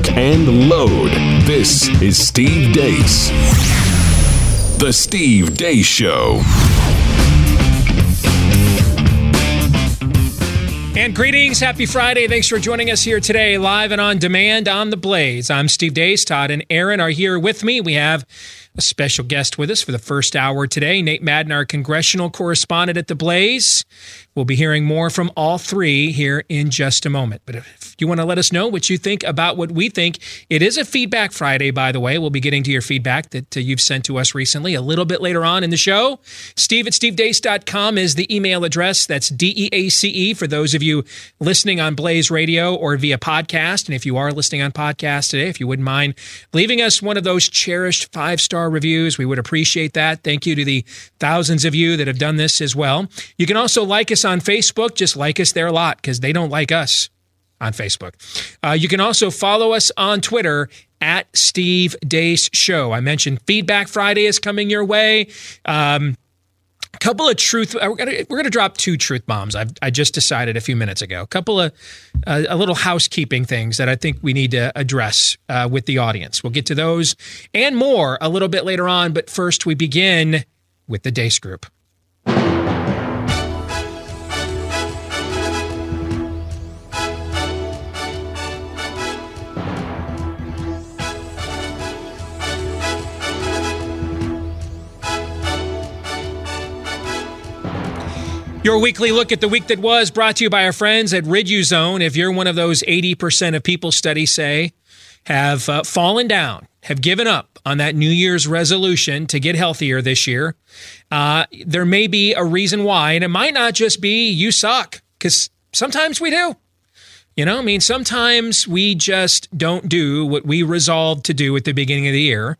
lock, and load. This is Steve Deace. The Steve Deace Show. And greetings, happy Friday. Thanks for joining us here today, live and on demand on the Blaze. I'm Steve Deace. Todd and Aaron are here with me. We have a special guest with us for the first hour today, Nate Madden, our congressional correspondent at the Blaze. We'll be hearing more from all three here in just a moment. But if you want to let us know what you think about what we think, it is a Feedback Friday, by the way. We'll be getting to your feedback that uh, you've sent to us recently a little bit later on in the show. Steve at stevedeace.com is the email address. That's D E A C E for those of you listening on Blaze Radio or via podcast. And if you are listening on podcast today, if you wouldn't mind leaving us one of those cherished five star reviews, we would appreciate that. Thank you to the thousands of you that have done this as well. You can also like us on Facebook. Just like us there a lot because they don't like us on Facebook. Uh, you can also follow us on Twitter at Steve Deace Show. I mentioned Feedback Friday is coming your way. Um, a couple of truth uh, we're gonna, we're gonna drop two truth bombs I've, i just decided a few minutes ago a couple of uh, a little housekeeping things that i think we need to address uh, with the audience we'll get to those and more a little bit later on but first we begin with the Deace group Your weekly look at the week that was brought to you by our friends at Riduzone. If you're one of those 80% of people studies say have uh, fallen down, have given up on that New Year's resolution to get healthier this year, uh, there may be a reason why. And it might not just be you suck, because sometimes we do. You know, I mean, sometimes we just don't do what we resolved to do at the beginning of the year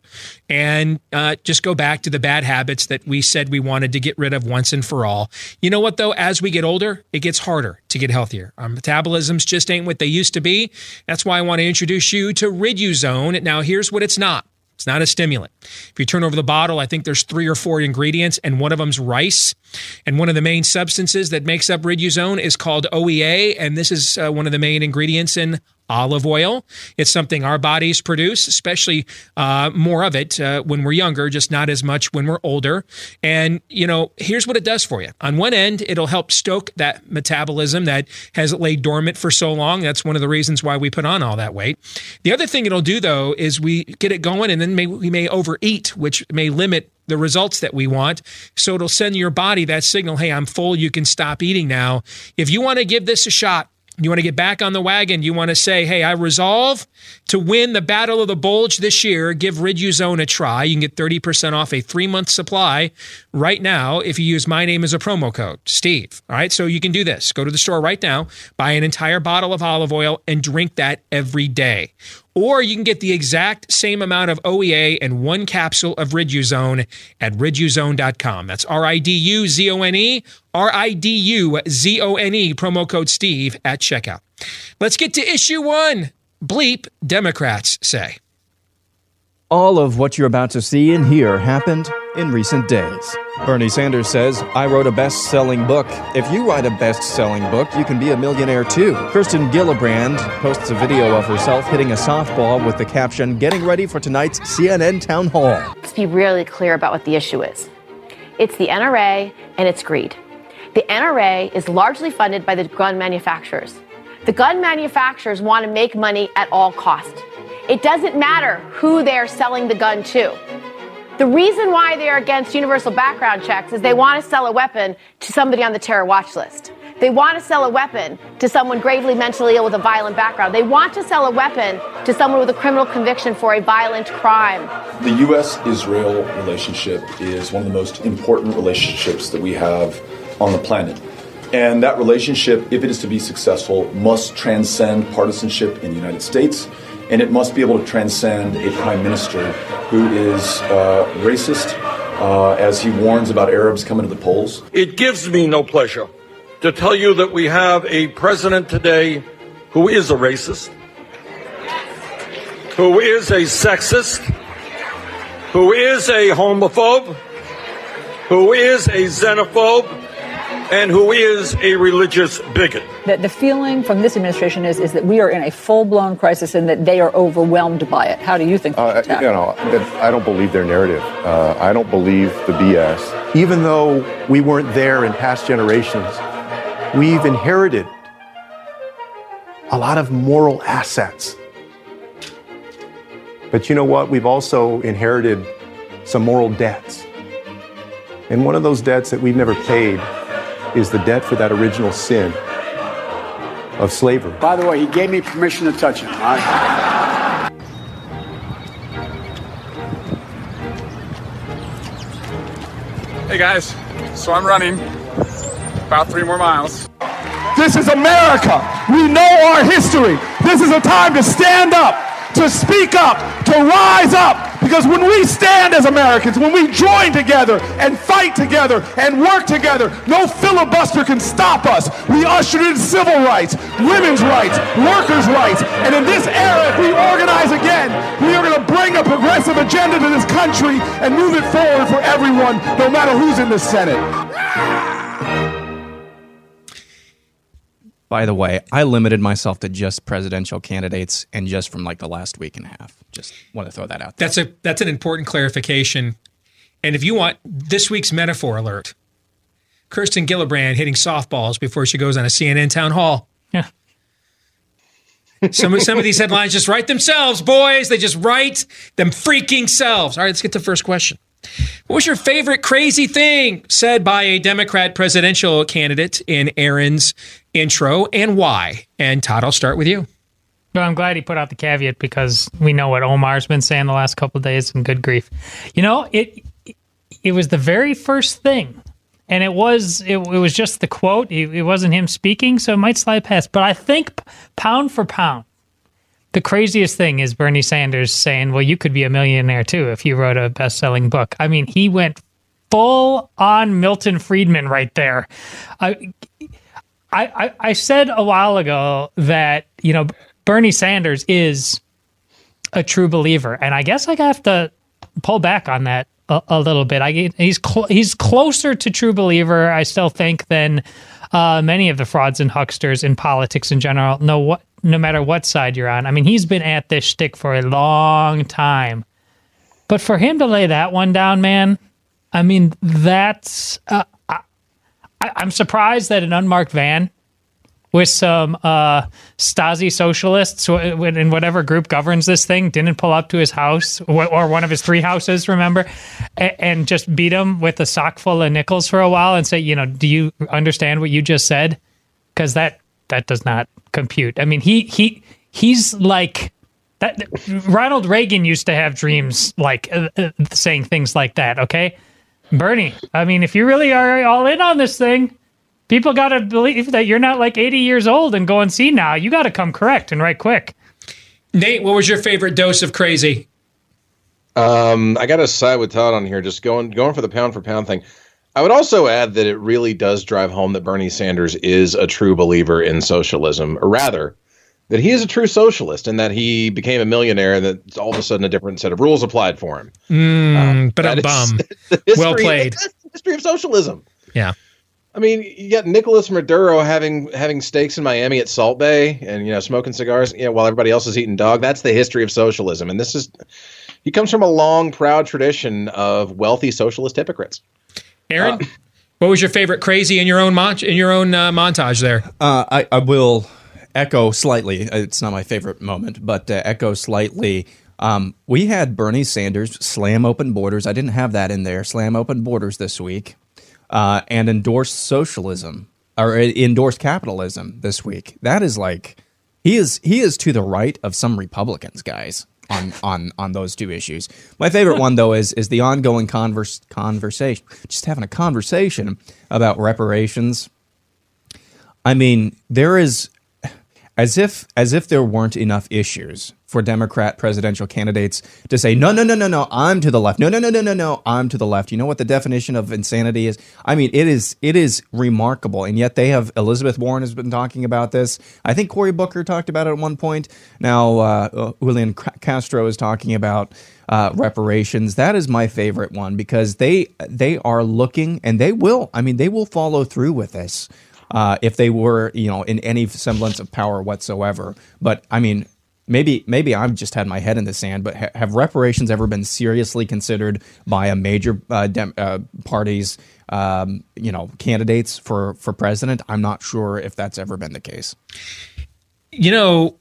and uh, just go back to the bad habits that we said we wanted to get rid of once and for all. You know what, though? As we get older, it gets harder to get healthier. Our metabolisms just ain't what they used to be. That's why I want to introduce you to Riduzone. Now, here's what it's not it's not a stimulant. If you turn over the bottle, I think there's three or four ingredients, and one of them's rice. And one of the main substances that makes up Riduzone is called OEA, and this is uh, one of the main ingredients in olive oil. It's something our bodies produce, especially uh, more of it uh, when we're younger, just not as much when we're older. And, you know, here's what it does for you. On one end, it'll help stoke that metabolism that has laid dormant for so long. That's one of the reasons why we put on all that weight. The other thing it'll do, though, is we get it going and then may, we may overeat, which may limit the results that we want. So it'll send your body that signal hey, I'm full. You can stop eating now. If you want to give this a shot, you want to get back on the wagon. You want to say, hey, I resolve to win the Battle of the Bulge this year. Give Riduzone a try. You can get 30% off a three month supply right now if you use my name as a promo code, Steve. All right. So you can do this. Go to the store right now, buy an entire bottle of olive oil, and drink that every day. Or you can get the exact same amount of OEA and one capsule of Riduzone at riduzone.com. That's R I D U Z O N E, R I D U Z O N E, promo code Steve at checkout. Let's get to issue one. Bleep, Democrats say. All of what you're about to see and hear happened in recent days. Bernie Sanders says, I wrote a best selling book. If you write a best selling book, you can be a millionaire too. Kirsten Gillibrand posts a video of herself hitting a softball with the caption, Getting ready for tonight's CNN town hall. Let's be really clear about what the issue is it's the NRA and it's greed. The NRA is largely funded by the gun manufacturers. The gun manufacturers want to make money at all cost. It doesn't matter who they're selling the gun to. The reason why they're against universal background checks is they want to sell a weapon to somebody on the terror watch list. They want to sell a weapon to someone gravely mentally ill with a violent background. They want to sell a weapon to someone with a criminal conviction for a violent crime. The U.S. Israel relationship is one of the most important relationships that we have on the planet. And that relationship, if it is to be successful, must transcend partisanship in the United States and it must be able to transcend a prime minister who is uh, racist uh, as he warns about Arabs coming to the polls. It gives me no pleasure to tell you that we have a president today who is a racist, who is a sexist, who is a homophobe, who is a xenophobe, and who is a religious bigot. The, the feeling from this administration is, is that we are in a full blown crisis and that they are overwhelmed by it. How do you think? Uh, you know, I don't believe their narrative. Uh, I don't believe the BS. Even though we weren't there in past generations, we've inherited a lot of moral assets. But you know what? We've also inherited some moral debts. And one of those debts that we've never paid is the debt for that original sin of slavery. By the way, he gave me permission to touch him. I... Hey guys, so I'm running about three more miles. This is America. We know our history. This is a time to stand up, to speak up, to rise up. Because when we stand as Americans, when we join together and fight together and work together, no filibuster can stop us. We ushered in civil rights, women's rights, workers' rights. And in this era, if we organize again, we are going to bring a progressive agenda to this country and move it forward for everyone, no matter who's in the Senate. By the way, I limited myself to just presidential candidates and just from like the last week and a half. Just want to throw that out. There. That's a that's an important clarification. And if you want this week's metaphor alert, Kirsten Gillibrand hitting softballs before she goes on a CNN town hall. Yeah. some some of these headlines just write themselves, boys. They just write them freaking selves. All right, let's get to the first question. What was your favorite crazy thing said by a Democrat presidential candidate in Aaron's intro and why? And Todd, I'll start with you. Well, I'm glad he put out the caveat because we know what Omar's been saying the last couple days and good grief. You know, it it was the very first thing. And it was it, it was just the quote. It, it wasn't him speaking, so it might slide past. But I think pound for pound, the craziest thing is Bernie Sanders saying, "Well, you could be a millionaire too if you wrote a best-selling book." I mean, he went full on Milton Friedman right there. I, I, I said a while ago that you know Bernie Sanders is a true believer, and I guess I have to pull back on that a, a little bit. I he's cl- he's closer to true believer, I still think, than uh, many of the frauds and hucksters in politics in general. No what no matter what side you're on. I mean, he's been at this shtick for a long time. But for him to lay that one down, man, I mean, that's. Uh, I, I'm surprised that an unmarked van with some uh, Stasi socialists in whatever group governs this thing didn't pull up to his house or one of his three houses, remember, and just beat him with a sock full of nickels for a while and say, you know, do you understand what you just said? Because that that does not compute. I mean, he he he's like that. Ronald Reagan used to have dreams like uh, uh, saying things like that. Okay, Bernie. I mean, if you really are all in on this thing, people got to believe that you're not like 80 years old and going see now. You got to come correct and right quick. Nate, what was your favorite dose of crazy? Um, I got to side with Todd on here. Just going going for the pound for pound thing. I would also add that it really does drive home that Bernie Sanders is a true believer in socialism, or rather, that he is a true socialist and that he became a millionaire and that all of a sudden a different set of rules applied for him. Mm, uh, but a bum. well played. history of socialism. Yeah. I mean, you got Nicolas Maduro having having steaks in Miami at Salt Bae and you know smoking cigars, you know, while everybody else is eating dog. That's the history of socialism, and this is he comes from a long, proud tradition of wealthy socialist hypocrites. Aaron, uh, what was your favorite crazy in your own mon- in your own uh, montage there? Uh, I, I, will echo slightly. It's not my favorite moment, but uh, echo slightly. Um, we had Bernie Sanders slam open borders. I didn't have that in there. Slam open borders this week, uh, and endorse socialism or uh, endorse capitalism this week. That is like he is he is to the right of some Republicans, guys on on on those two issues. My favorite one though is is the ongoing converse conversation, just having a conversation about reparations. I mean, there is as if as if there weren't enough issues for Democrat presidential candidates to say, no, no, no, no, no, I'm to the left. No, no, no, no, no, no, I'm to the left. You know what the definition of insanity is? I mean, it is it is remarkable. And yet they have Elizabeth Warren has been talking about this. I think Cory Booker talked about it at one point. Now uh, Julian Castro is talking about uh, reparations. That is my favorite one because they they are looking and they will. I mean, they will follow through with this. Uh, if they were, you know, in any semblance of power whatsoever. But I mean, maybe maybe I've just had my head in the sand, but ha- have reparations ever been seriously considered by a major uh, dem- uh, parties, um, you know, candidates for for president? I'm not sure if that's ever been the case. You know,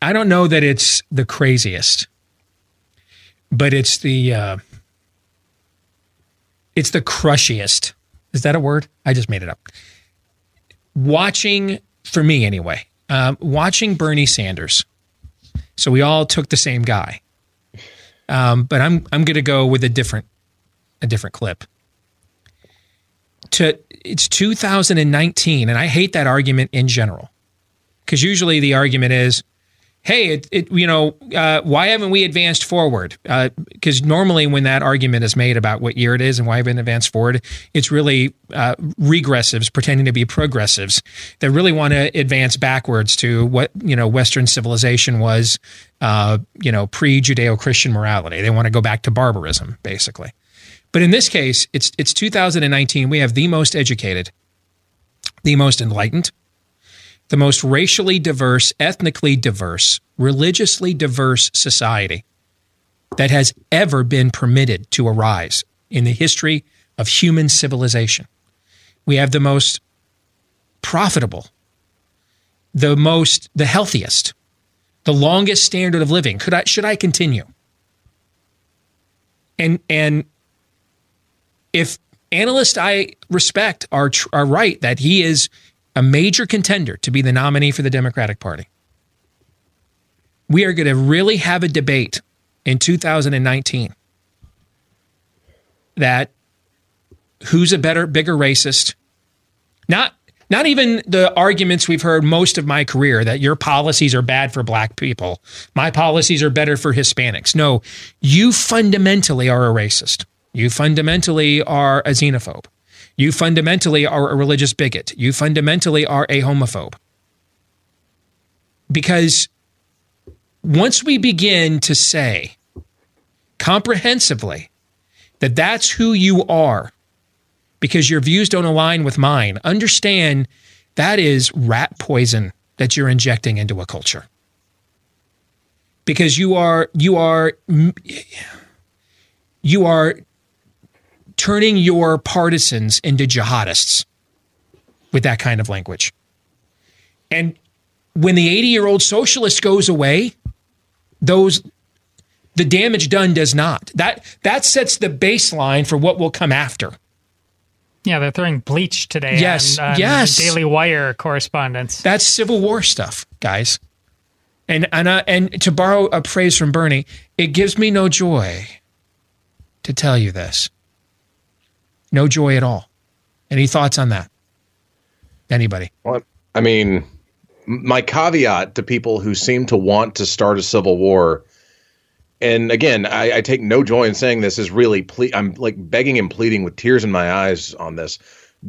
I don't know that it's the craziest, but it's the uh, it's the crushiest. Is that a word? I just made it up. Watching for me anyway. Um, watching Bernie Sanders so we all took the same guy. Um, but I'm I'm to go with a different a different clip. To it's 2019, and I hate that argument in general, because usually the argument is, hey, it, it you know, uh, why haven't we advanced forward? Because uh, normally when that argument is made about what year it is and why haven't advanced forward, it's really uh, regressives pretending to be progressives that really want to advance backwards to what you know Western civilization was, uh, you know, pre Judeo-Christian morality. They want to go back to barbarism, basically. But in this case, it's it's 2019. We have the most educated, the most enlightened, the most racially diverse, ethnically diverse, religiously diverse society that has ever been permitted to arise in the history of human civilization. We have the most profitable, the most, the healthiest, the longest standard of living. Could I, should I continue? And, and if analysts I respect are, are right that he is a major contender to be the nominee for the Democratic Party. We are going to really have a debate in 2019 that who's a better, bigger racist. Not not even the arguments we've heard most of my career that your policies are bad for black people. My policies are better for Hispanics. No, you fundamentally are a racist. You fundamentally are a xenophobe. You fundamentally are a religious bigot. You fundamentally are a homophobe. Because once we begin to say comprehensively that that's who you are, because your views don't align with mine, understand that is rat poison that you're injecting into a culture. Because you are you are you are turning your partisans into jihadists with that kind of language. And when the 80 year old socialist goes away, those the damage done does not. That that sets the baseline for what will come after. Yeah, they're throwing bleach today. Yes, on, on yes. Daily Wire correspondence. That's Civil War stuff, guys. And and uh, and to borrow a phrase from Bernie, it gives me no joy to tell you this. No joy at all. Any thoughts on that? Anybody? Well, I mean, my caveat to people who seem to want to start a civil war, and again, I, I take no joy in saying this, is really ple- I'm like begging and pleading with tears in my eyes on this.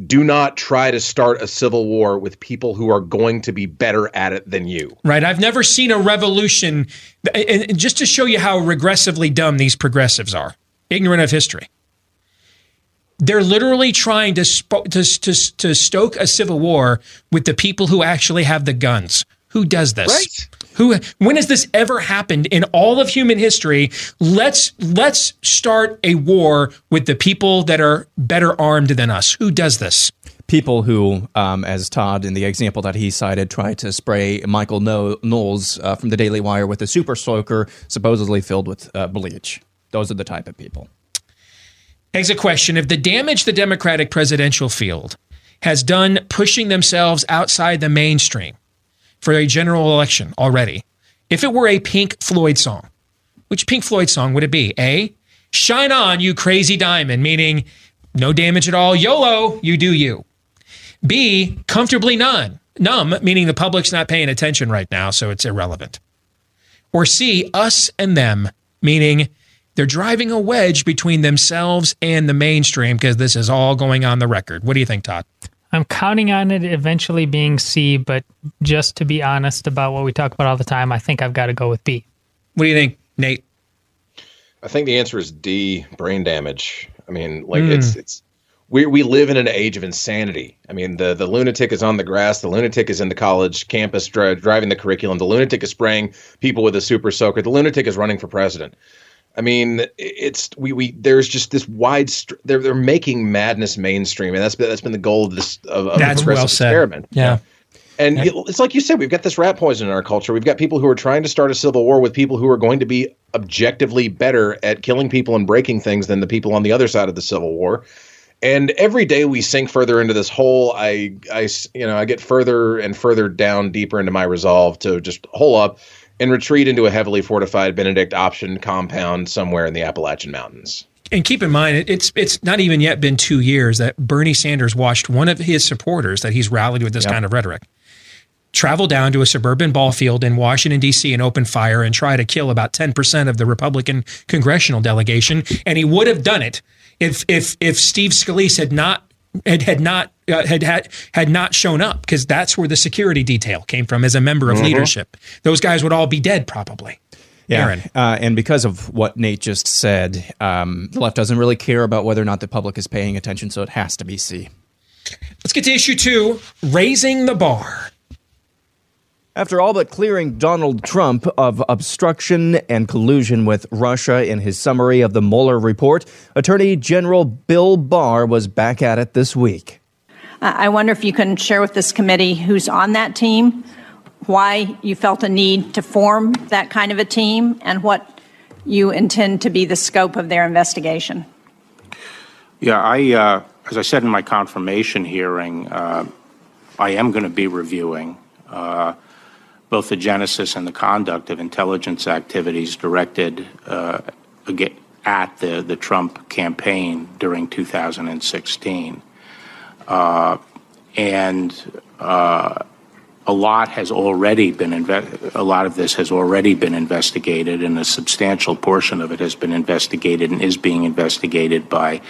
Do not try to start a civil war with people who are going to be better at it than you. Right. I've never seen a revolution, and just to show you how regressively dumb these progressives are, ignorant of history they're literally trying to, sp- to, to, to stoke a civil war with the people who actually have the guns. Who does this? Right. Who when has this ever happened in all of human history? Let's let's start a war with the people that are better armed than us. Who does this? People who, um, as Todd in the example that he cited, tried to spray Michael Knowles uh, from the Daily Wire with a super soaker supposedly filled with uh, bleach. Those are the type of people. Begs a question if the damage the Democratic presidential field has done pushing themselves outside the mainstream for a general election already, if it were a Pink Floyd song, which Pink Floyd song would it be? A, Shine On, You Crazy Diamond, meaning no damage at all, YOLO, you do you. B, Comfortably None, numb, meaning the public's not paying attention right now, so it's irrelevant. Or C, us and them, meaning they're driving a wedge between themselves and the mainstream because this is all going on the record. What do you think, Todd? I'm counting on it eventually being C, but just to be honest about what we talk about all the time, I think I've got to go with B. What do you think, Nate? I think the answer is D, brain damage. I mean, like mm. it's it's we we live in an age of insanity. I mean, the the lunatic is on the grass, the lunatic is in the college campus dri- driving the curriculum, the lunatic is spraying people with a super soaker, the lunatic is running for president. I mean, it's we we there's just this wide st- they're they're making madness mainstream, and that's been that's been the goal of this of, of that's well said. experiment. Yeah. And it's like you said, we've got this rat poison in our culture. We've got people who are trying to start a civil war with people who are going to be objectively better at killing people and breaking things than the people on the other side of the civil war. And every day we sink further into this hole, I, I, you know, I get further and further down, deeper into my resolve to just hole up and retreat into a heavily fortified Benedict option compound somewhere in the Appalachian Mountains. And keep in mind, it's it's not even yet been two years that Bernie Sanders watched one of his supporters that he's rallied with this yep. kind of rhetoric travel down to a suburban ball field in Washington, D.C., and open fire and try to kill about 10% of the Republican congressional delegation. And he would have done it if, if, if Steve Scalise had not had, had not uh, had, had had not shown up because that's where the security detail came from as a member of mm-hmm. leadership. Those guys would all be dead probably. Yeah, uh, and because of what Nate just said, um, the left doesn't really care about whether or not the public is paying attention, so it has to be C. Let's get to issue two: raising the bar. After all but clearing Donald Trump of obstruction and collusion with Russia in his summary of the Mueller report, Attorney General Bill Barr was back at it this week. I wonder if you can share with this committee who's on that team, why you felt a need to form that kind of a team, and what you intend to be the scope of their investigation. Yeah, I, uh, as I said in my confirmation hearing, uh, I am going to be reviewing. Uh, both the genesis and the conduct of intelligence activities directed uh, at the, the Trump campaign during 2016. Uh, and uh, a lot has already been a lot of this has already been investigated, and a substantial portion of it has been investigated and is being investigated by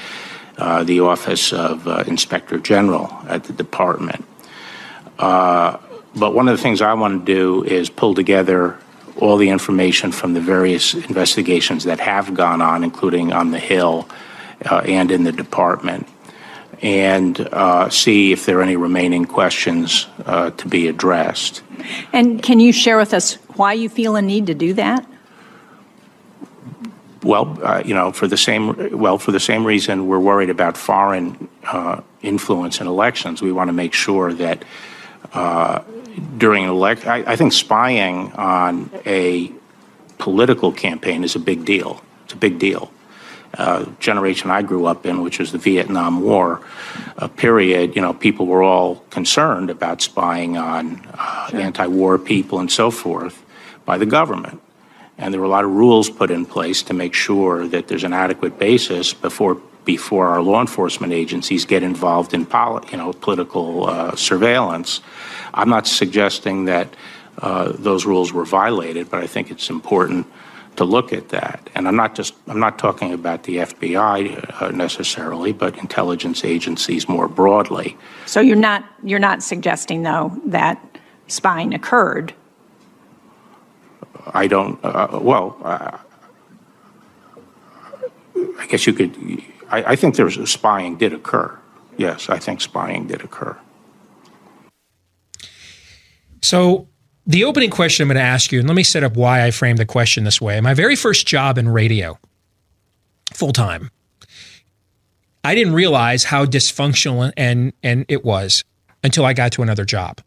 uh, the Office of uh, Inspector General at the department. Uh, but one of the things I want to do is pull together all the information from the various investigations that have gone on, including on the Hill uh, and in the department, and uh, see if there are any remaining questions uh, to be addressed. And can you share with us why you feel a need to do that? Well, uh, you know, for the same well, for the same reason we're worried about foreign uh, influence in elections. We want to make sure that uh, during an election. I, I think spying on a political campaign is a big deal. It's a big deal. Uh, generation I grew up in, which was the Vietnam War uh, period, you know, people were all concerned about spying on uh, sure. anti-war people and so forth by the government. And there were a lot of rules put in place to make sure that there's an adequate basis before before our law enforcement agencies get involved in poli- you know, political uh, surveillance. I'm not suggesting that uh, those rules were violated, but I think it's important to look at that. And I'm not just I'm not talking about the FBI uh, necessarily, but intelligence agencies more broadly. So you're not you're not suggesting though that spying occurred. I don't. Uh, well, uh, I guess you could. I, I think there's spying did occur. Yes, I think spying did occur. So, the opening question I'm going to ask you, and let me set up why I framed the question this way. My very first job in radio, full time, I didn't realize how dysfunctional and and it was until I got to another job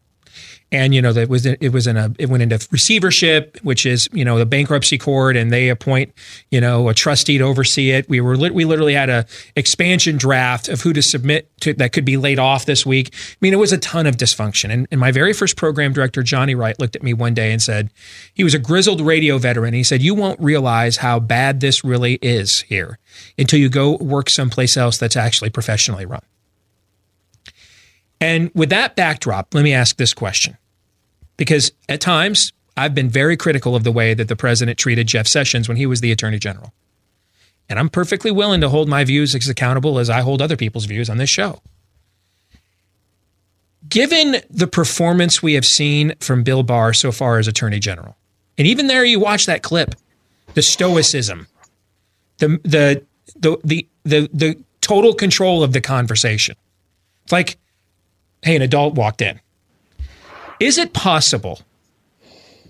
and you know that was it was in a it went into receivership which is you know the bankruptcy court and they appoint you know a trustee to oversee it. We were we literally had a expansion draft of who to submit to that could be laid off this week. I mean it was a ton of dysfunction. And, and my very first program director johnny wright looked at me one day and said he was a grizzled radio veteran. He said you won't realize how bad this really is here until you go work someplace else that's actually professionally run and with that backdrop let me ask this question because at times I've been very critical of the way that the president treated Jeff Sessions when he was the attorney general. And I'm perfectly willing to hold my views as accountable as I hold other people's views on this show. Given the performance we have seen from Bill Barr so far as attorney general, and even there you watch that clip, the stoicism, the the the the the, the total control of the conversation. It's like, hey, an adult walked in. Is it possible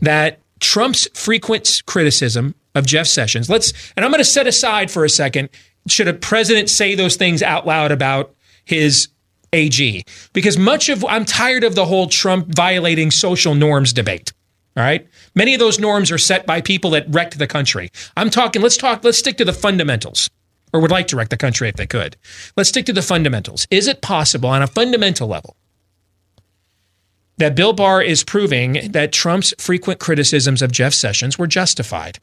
that Trump's frequent criticism of Jeff Sessions, let's, and I'm going to set aside for a second, should a president say those things out loud about his AG? Because much of, I'm tired of the whole Trump violating social norms debate. All right. Many of those norms are set by people that wrecked the country. I'm talking, let's talk, let's stick to the fundamentals or would like to wreck the country if they could. Let's stick to the fundamentals. Is it possible on a fundamental level that Bill Barr is proving that Trump's frequent criticisms of Jeff Sessions were justified?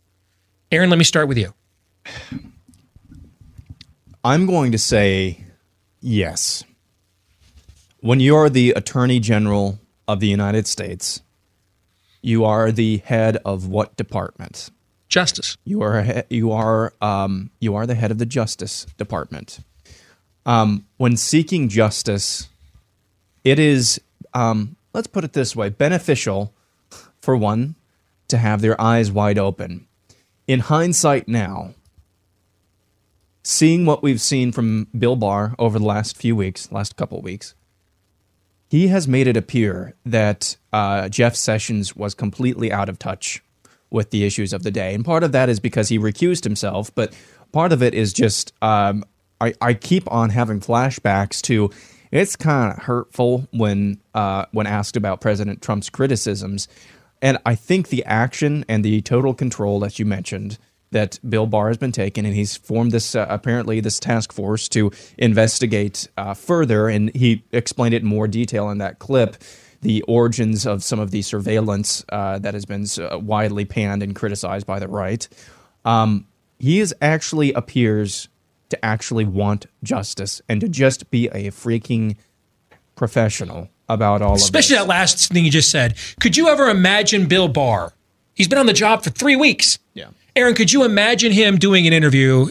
Aaron, let me start with you. I'm going to say yes. When you're the Attorney General of the United States, you are the head of what department? Justice. You are you are um, you are the head of the Justice Department. Um, when seeking justice, it is um, let's put it this way: beneficial for one to have their eyes wide open. In hindsight, now, seeing what we've seen from Bill Barr over the last few weeks, last couple weeks, he has made it appear that uh, Jeff Sessions was completely out of touch with the issues of the day. And part of that is because he recused himself, but part of it is just um, I, I keep on having flashbacks to it's kind of hurtful when uh, when asked about President Trump's criticisms. And I think the action and the total control that you mentioned that Bill Barr has been taking, and he's formed this uh, apparently this task force to investigate uh, further. And he explained it in more detail in that clip the origins of some of the surveillance uh, that has been uh, widely panned and criticized by the right. Um, he is actually appears to actually want justice and to just be a freaking professional about all Especially of this. that last thing you just said. Could you ever imagine Bill Barr? He's been on the job for three weeks. Yeah. Aaron, could you imagine him doing an interview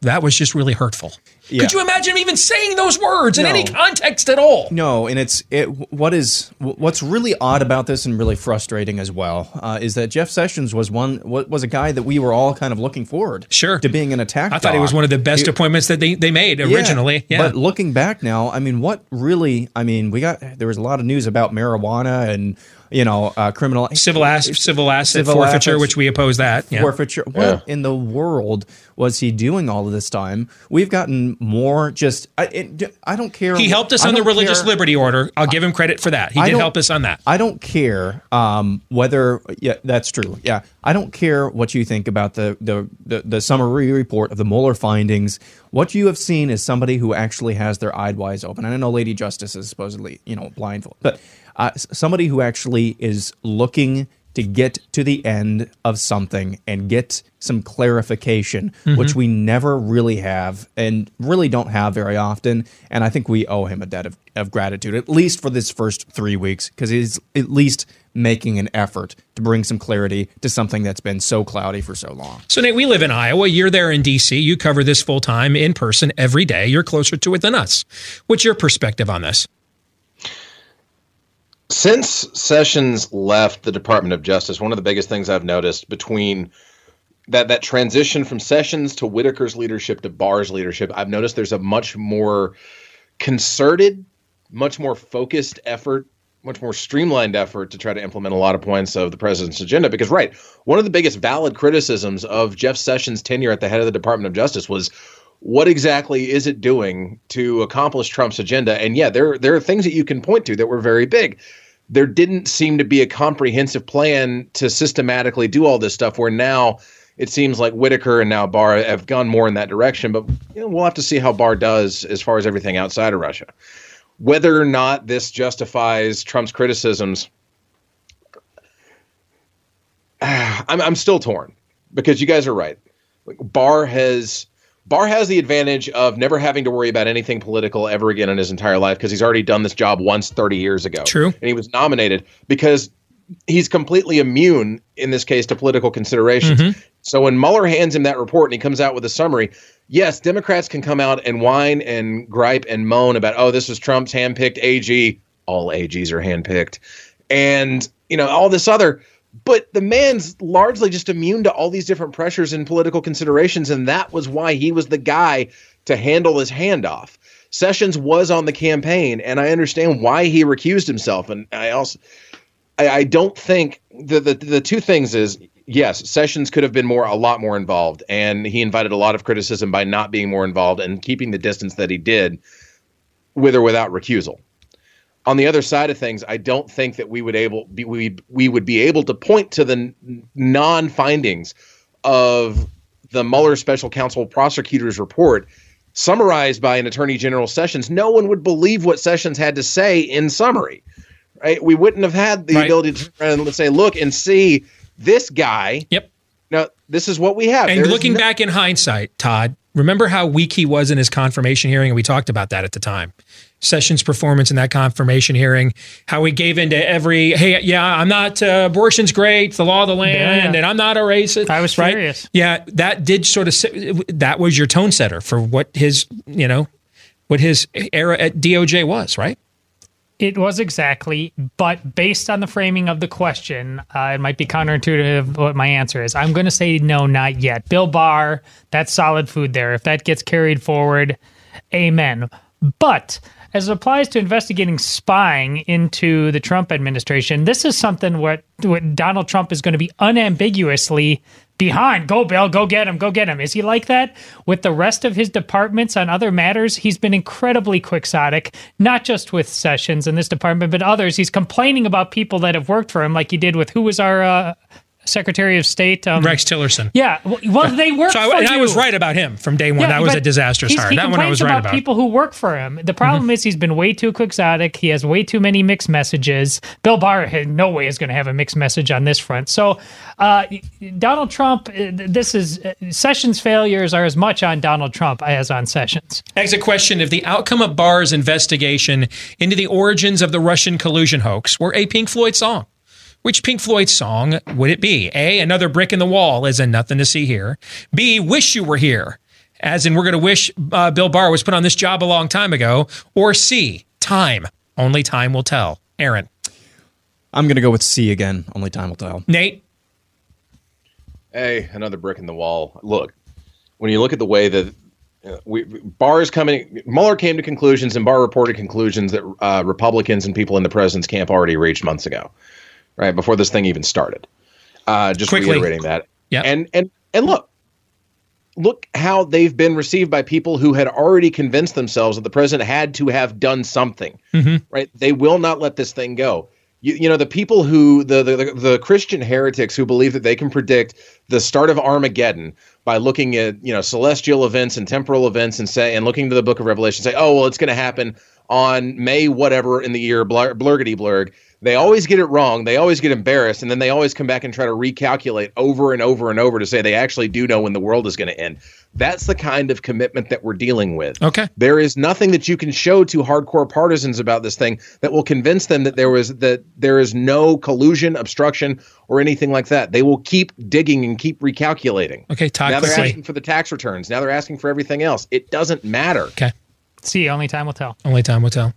that was just really hurtful? Yeah. Could you imagine him even saying those words in No. any context at all? No, and it's it. What is what's really odd about this and really frustrating as well uh, is that Jeff Sessions was one wa- was a guy that we were all kind of looking forward sure to being an attack. I thought he was one of the best He- appointments that they, they made Yeah, originally. Yeah. But looking back now, I mean, what really? I mean, we got there was a lot of news about marijuana and you know uh, criminal civil asset civil asset civil forfeiture, assets- which we oppose that. Yeah. forfeiture. What in the world was he doing all of this time? We've gotten more. Just I, it, I don't care. He helped us I on the religious care- liberty order. I'll give him credit for that. He I did help us on that. I don't care um, whether yeah, that's true. Yeah, I don't care what you think about the, the the the summary report of the Mueller findings. What you have seen is somebody who actually has their eyes wide open. And I know Lady Justice is supposedly you know blindfold, but uh, somebody who actually is looking to get to the end of something and get some clarification, which Mhm. we never really have and really don't have very often. And I think we owe him a debt of, of gratitude, at least for this first three weeks, because he's at least making an effort to bring some clarity to something that's been so cloudy for so long. So, Nate, we live in Iowa. You're there in D.C. You cover this full time in person every day. You're closer to it than us. What's your perspective on this? Since Sessions left the Department of Justice, one of the biggest things I've noticed between that that transition from Sessions to Whitaker's leadership to Barr's leadership, I've noticed there's a much more concerted, much more focused effort, much more streamlined effort to try to implement a lot of points of the president's agenda. Because right, one of the biggest valid criticisms of Jeff Sessions' tenure at the head of the Department of Justice was what exactly is it doing to accomplish Trump's agenda? And yeah, there there are things that you can point to that were very big. There didn't seem to be a comprehensive plan to systematically do all this stuff. Where now it seems like Whitaker and now Barr have gone more in that direction. But you know, we'll have to see how Barr does as far as everything outside of Russia. Whether or not this justifies Trump's criticisms, I'm I'm still torn because you guys are right. Barr has Barr has the advantage of never having to worry about anything political ever again in his entire life because he's already done this job once 30 years ago. True. And he was nominated because he's completely immune in this case to political considerations. Mm-hmm. So when Mueller hands him that report and he comes out with a summary, yes, Democrats can come out and whine and gripe and moan about, oh, this was Trump's handpicked AG. All AGs are handpicked, and you know all this other. But the man's largely just immune to all these different pressures and political considerations, and that was why he was the guy to handle his handoff. Sessions was on the campaign, and I understand why he recused himself. And I also, I, I don't think the, the the two things is yes, Sessions could have been more a lot more involved, and he invited a lot of criticism by not being more involved and keeping the distance that he did, with or without recusal. On the other side of things, I don't think that we would able be, we we would be able to point to the non findings of the Mueller special counsel prosecutor's report summarized by an attorney general Sessions. No one would believe what Sessions had to say in summary. Right? We wouldn't have had the Right. ability to turn and say, look and see this guy. Yep. Now this is what we have. And looking no- back in hindsight, Todd, remember how weak he was in his confirmation hearing? And we talked about that at the time. Sessions' performance in that confirmation hearing, how he gave into every, hey, yeah, I'm not, uh, abortion's great, the law of the land, Yeah, and I'm not a racist. I was right? furious. Yeah, that did sort of, that was your tone setter for what his, you know, what his era at DOJ was, right? It was exactly, but based on the framing of the question, uh, it might be counterintuitive what my answer is. I'm going to say no, not yet. Bill Barr, that's solid food there. If that gets carried forward, amen. But as it applies to investigating spying into the Trump administration, this is something what, what Donald Trump is going to be unambiguously behind. Go, Bill, go get him, go get him. Is he like that with the rest of his departments on other matters? He's been incredibly quixotic, not just with Sessions in this department, but others. He's complaining about people that have worked for him, like he did with who was our uh, Secretary of State? Um, Rex Tillerson. Yeah, well, they work So for I, and I was right about him from day one. Yeah, that was a disastrous hire. He That one I was complains right about about. people who work for him. The problem is he's been way too quixotic. He has way too many mixed messages. Bill Barr in no way is going to have a mixed message on this front. So uh, Donald Trump, uh, this is uh, Sessions' failures are as much on Donald Trump as on Sessions. Exit question If the outcome of Barr's investigation into the origins of the Russian collusion hoax were a Pink Floyd song, which Pink Floyd song would it be? A. Another brick in the wall, as in nothing to see here. B. Wish you were here, as in we're going to wish uh, Bill Barr was put on this job a long time ago. Or C. Time. Only time will tell. Aaron. I'm going to go with C again. Only time will tell. Nate. Hey, another brick in the wall. Look, when you look at the way that uh, we Barr is coming, Mueller came to conclusions and Barr reported conclusions that uh, Republicans and people in the president's camp already reached months ago, right before this thing even started. Uh, just Quickly. reiterating that. Yeah. And and and look, look how they've been received by people who had already convinced themselves that the president had to have done something Mm-hmm. right? They will not let this thing go. You, you know the people who the, the the Christian heretics who believe that they can predict the start of Armageddon by looking at you know celestial events and temporal events and say and looking to the Book of Revelation say oh well it's going to happen on May whatever in the year blur, blurgity blurg. They always get it wrong. They always get embarrassed, and then they always come back and try to recalculate over and over and over to say they actually do know when the world is going to end. That's the kind of commitment that we're dealing with. Okay. There is nothing that you can show to hardcore partisans about this thing that will convince them that there was that there is no collusion, obstruction, or anything like that. They will keep digging and keep recalculating. Okay, Todd, now they're quickly. asking for the tax returns. Now they're asking for everything else. It doesn't matter. Okay. See, only time will tell. Only time will tell.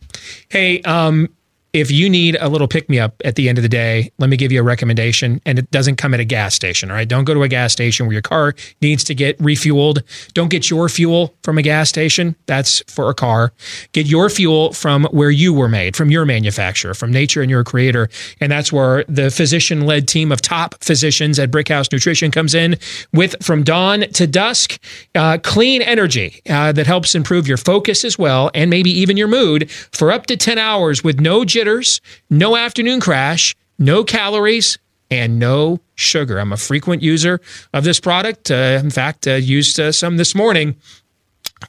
Hey, um, if you need a little pick me up at the end of the day, let me give you a recommendation. And it doesn't come at a gas station, all right? Don't go to a gas station where your car needs to get refueled. Don't get your fuel from a gas station. That's for a car. Get your fuel from where you were made, from your manufacturer, from nature and your creator. And that's where the physician led team of top physicians at Brickhouse Nutrition comes in with from dawn to dusk, uh, clean energy uh, that helps improve your focus as well and maybe even your mood for up to 10 hours with no jitters, no afternoon crash, no calories, and no sugar. I'm a frequent user of this product. Uh, in fact, uh, used uh, some this morning.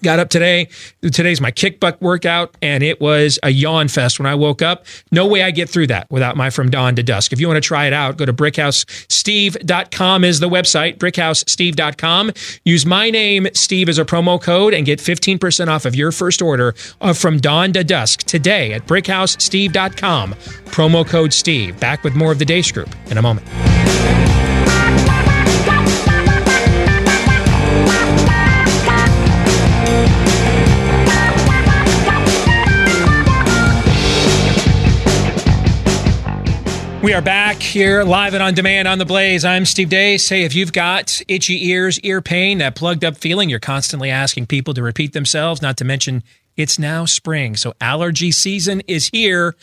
Got up today. Today's my kick butt workout, and it was a yawn fest when I woke up. No way I get through that without my From Dawn to Dusk. If you want to try it out, go to brickhousesteve.com is the website, brickhousesteve.com. Use my name, Steve, as a promo code and get 15% off of your first order of From Dawn to Dusk today at brickhousesteve.com. Promo code Steve. Back with more of the Deace Group in a moment. We are back here live and on demand on the Blaze. I'm Steve Deace. Hey, if you've got itchy ears, ear pain, that plugged up feeling, you're constantly asking people to repeat themselves, not to mention it's now spring. So allergy season is here.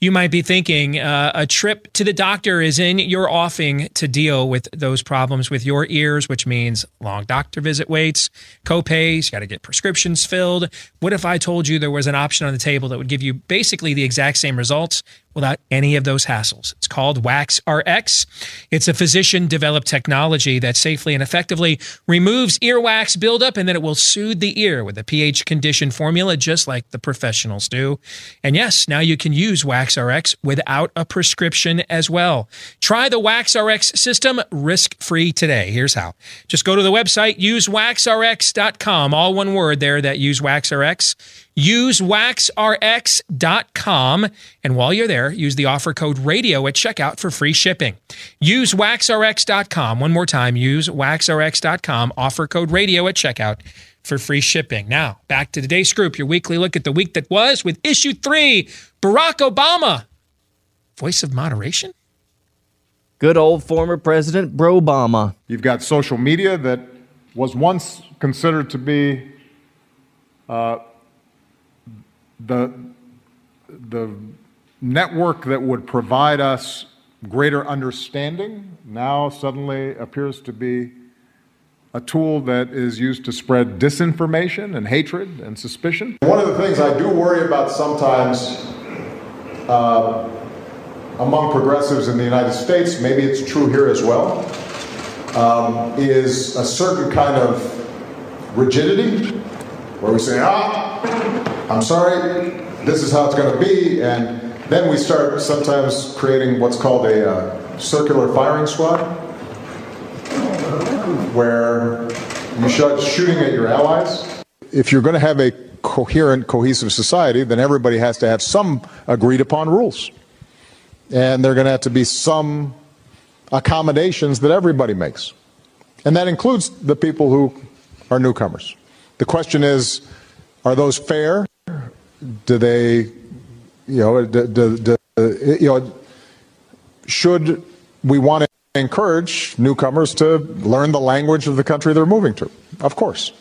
You might be thinking uh, a trip to the doctor is in your offing to deal with those problems with your ears, which means long doctor visit waits, copays, you got to get prescriptions filled. What if I told you there was an option on the table that would give you basically the exact same results without any of those hassles. It's called Wax RX. It's a physician developed technology that safely and effectively removes earwax buildup and then it will soothe the ear with a pH conditioned formula just like the professionals do. And yes, now you can use Wax RX without a prescription as well. Try the Wax RX system risk free today. Here's how. Just go to the website, usewaxrx.com, all one word there that use Wax RX Use waxrx.com. And while you're there, use the offer code radio at checkout for free shipping. Use waxrx.com. One more time, use waxrx.com, offer code radio at checkout for free shipping. Now, back to today's group, your weekly look at the week that was with issue three Barack Obama. Voice of moderation? Good old former President Bro Obama. You've got social media that was once considered to be uh, the, the network that would provide us greater understanding now suddenly appears to be a tool that is used to spread disinformation and hatred and suspicion. One of the things I do worry about sometimes uh, among progressives in the United States, maybe it's true here as well, um, is a certain kind of rigidity where we say, ah, I'm sorry, this is how it's going to be, and then we start sometimes creating what's called a uh, circular firing squad, where you start shooting at your allies. If you're going to have a coherent, cohesive society, then everybody has to have some agreed upon rules. And there are going to have to be some accommodations that everybody makes. And that includes the people who are newcomers. The question is are those fair? Do they, you know, do, do, do, you know, should we want to encourage newcomers to learn the language of the country they're moving to? Of course.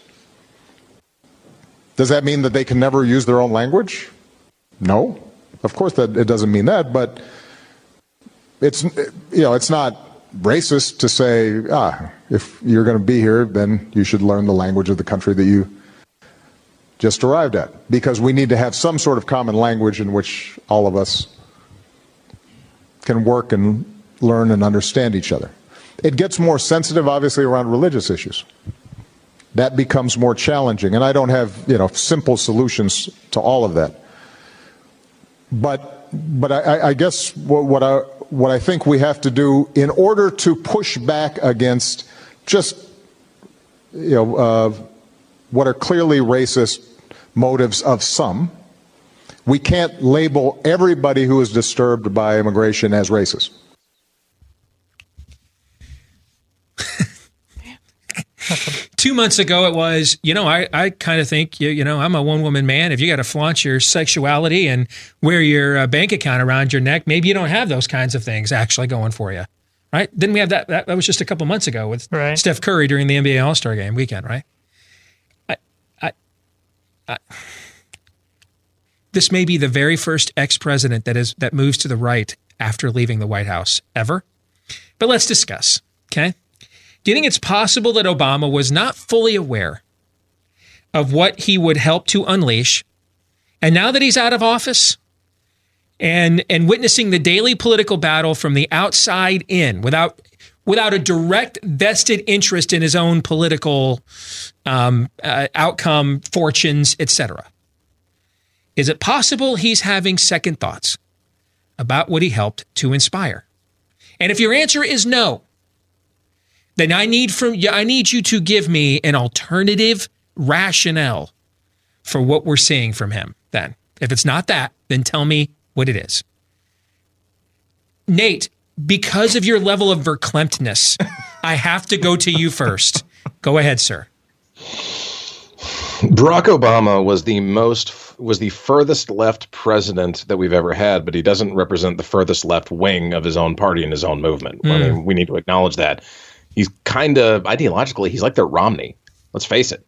Does that mean that they can never use their own language? No. Of course that it doesn't mean that, but it's you know, it's not racist to say, ah, if you're going to be here, then you should learn the language of the country that you just arrived at. Because we need to have some sort of common language in which all of us can work and learn and understand each other. It gets more sensitive, obviously, around religious issues. That becomes more challenging, and I don't have you know simple solutions to all of that. But but I, I guess what, what I what I think we have to do in order to push back against just you know uh, what are clearly racist motives of some. We can't label everybody who is disturbed by immigration as racist. Two months ago, it was, you know, I, I kind of think, you, you know, I'm a one woman man. If you got to flaunt your sexuality and wear your uh, bank account around your neck, maybe you don't have those kinds of things actually going for you. Right? Didn't we have that? That, that was just a couple months ago with right. Steph Curry during the NBA All Star game weekend, right? I, this may be the very first ex president that is that moves to the right after leaving the White House ever. But let's discuss, okay? Do you think it's possible that Obama was not fully aware of what he would help to unleash? And now that he's out of office and, and witnessing the daily political battle from the outside in without without a direct vested interest in his own political um, uh, outcome, fortunes, etc. Is it possible he's having second thoughts about what he helped to inspire? And if your answer is no, then I need from I need you to give me an alternative rationale for what we're seeing from him. Then, if it's not that, then tell me what it is. Nate, because of your level of verklemtness, I have to go to you first. Go ahead, sir. Barack Obama was the most was the furthest left president that we've ever had, but he doesn't represent the furthest left wing of his own party and his own movement. Mm. I mean, we need to acknowledge that. He's kind of ideologically, he's like their Romney. Let's face it.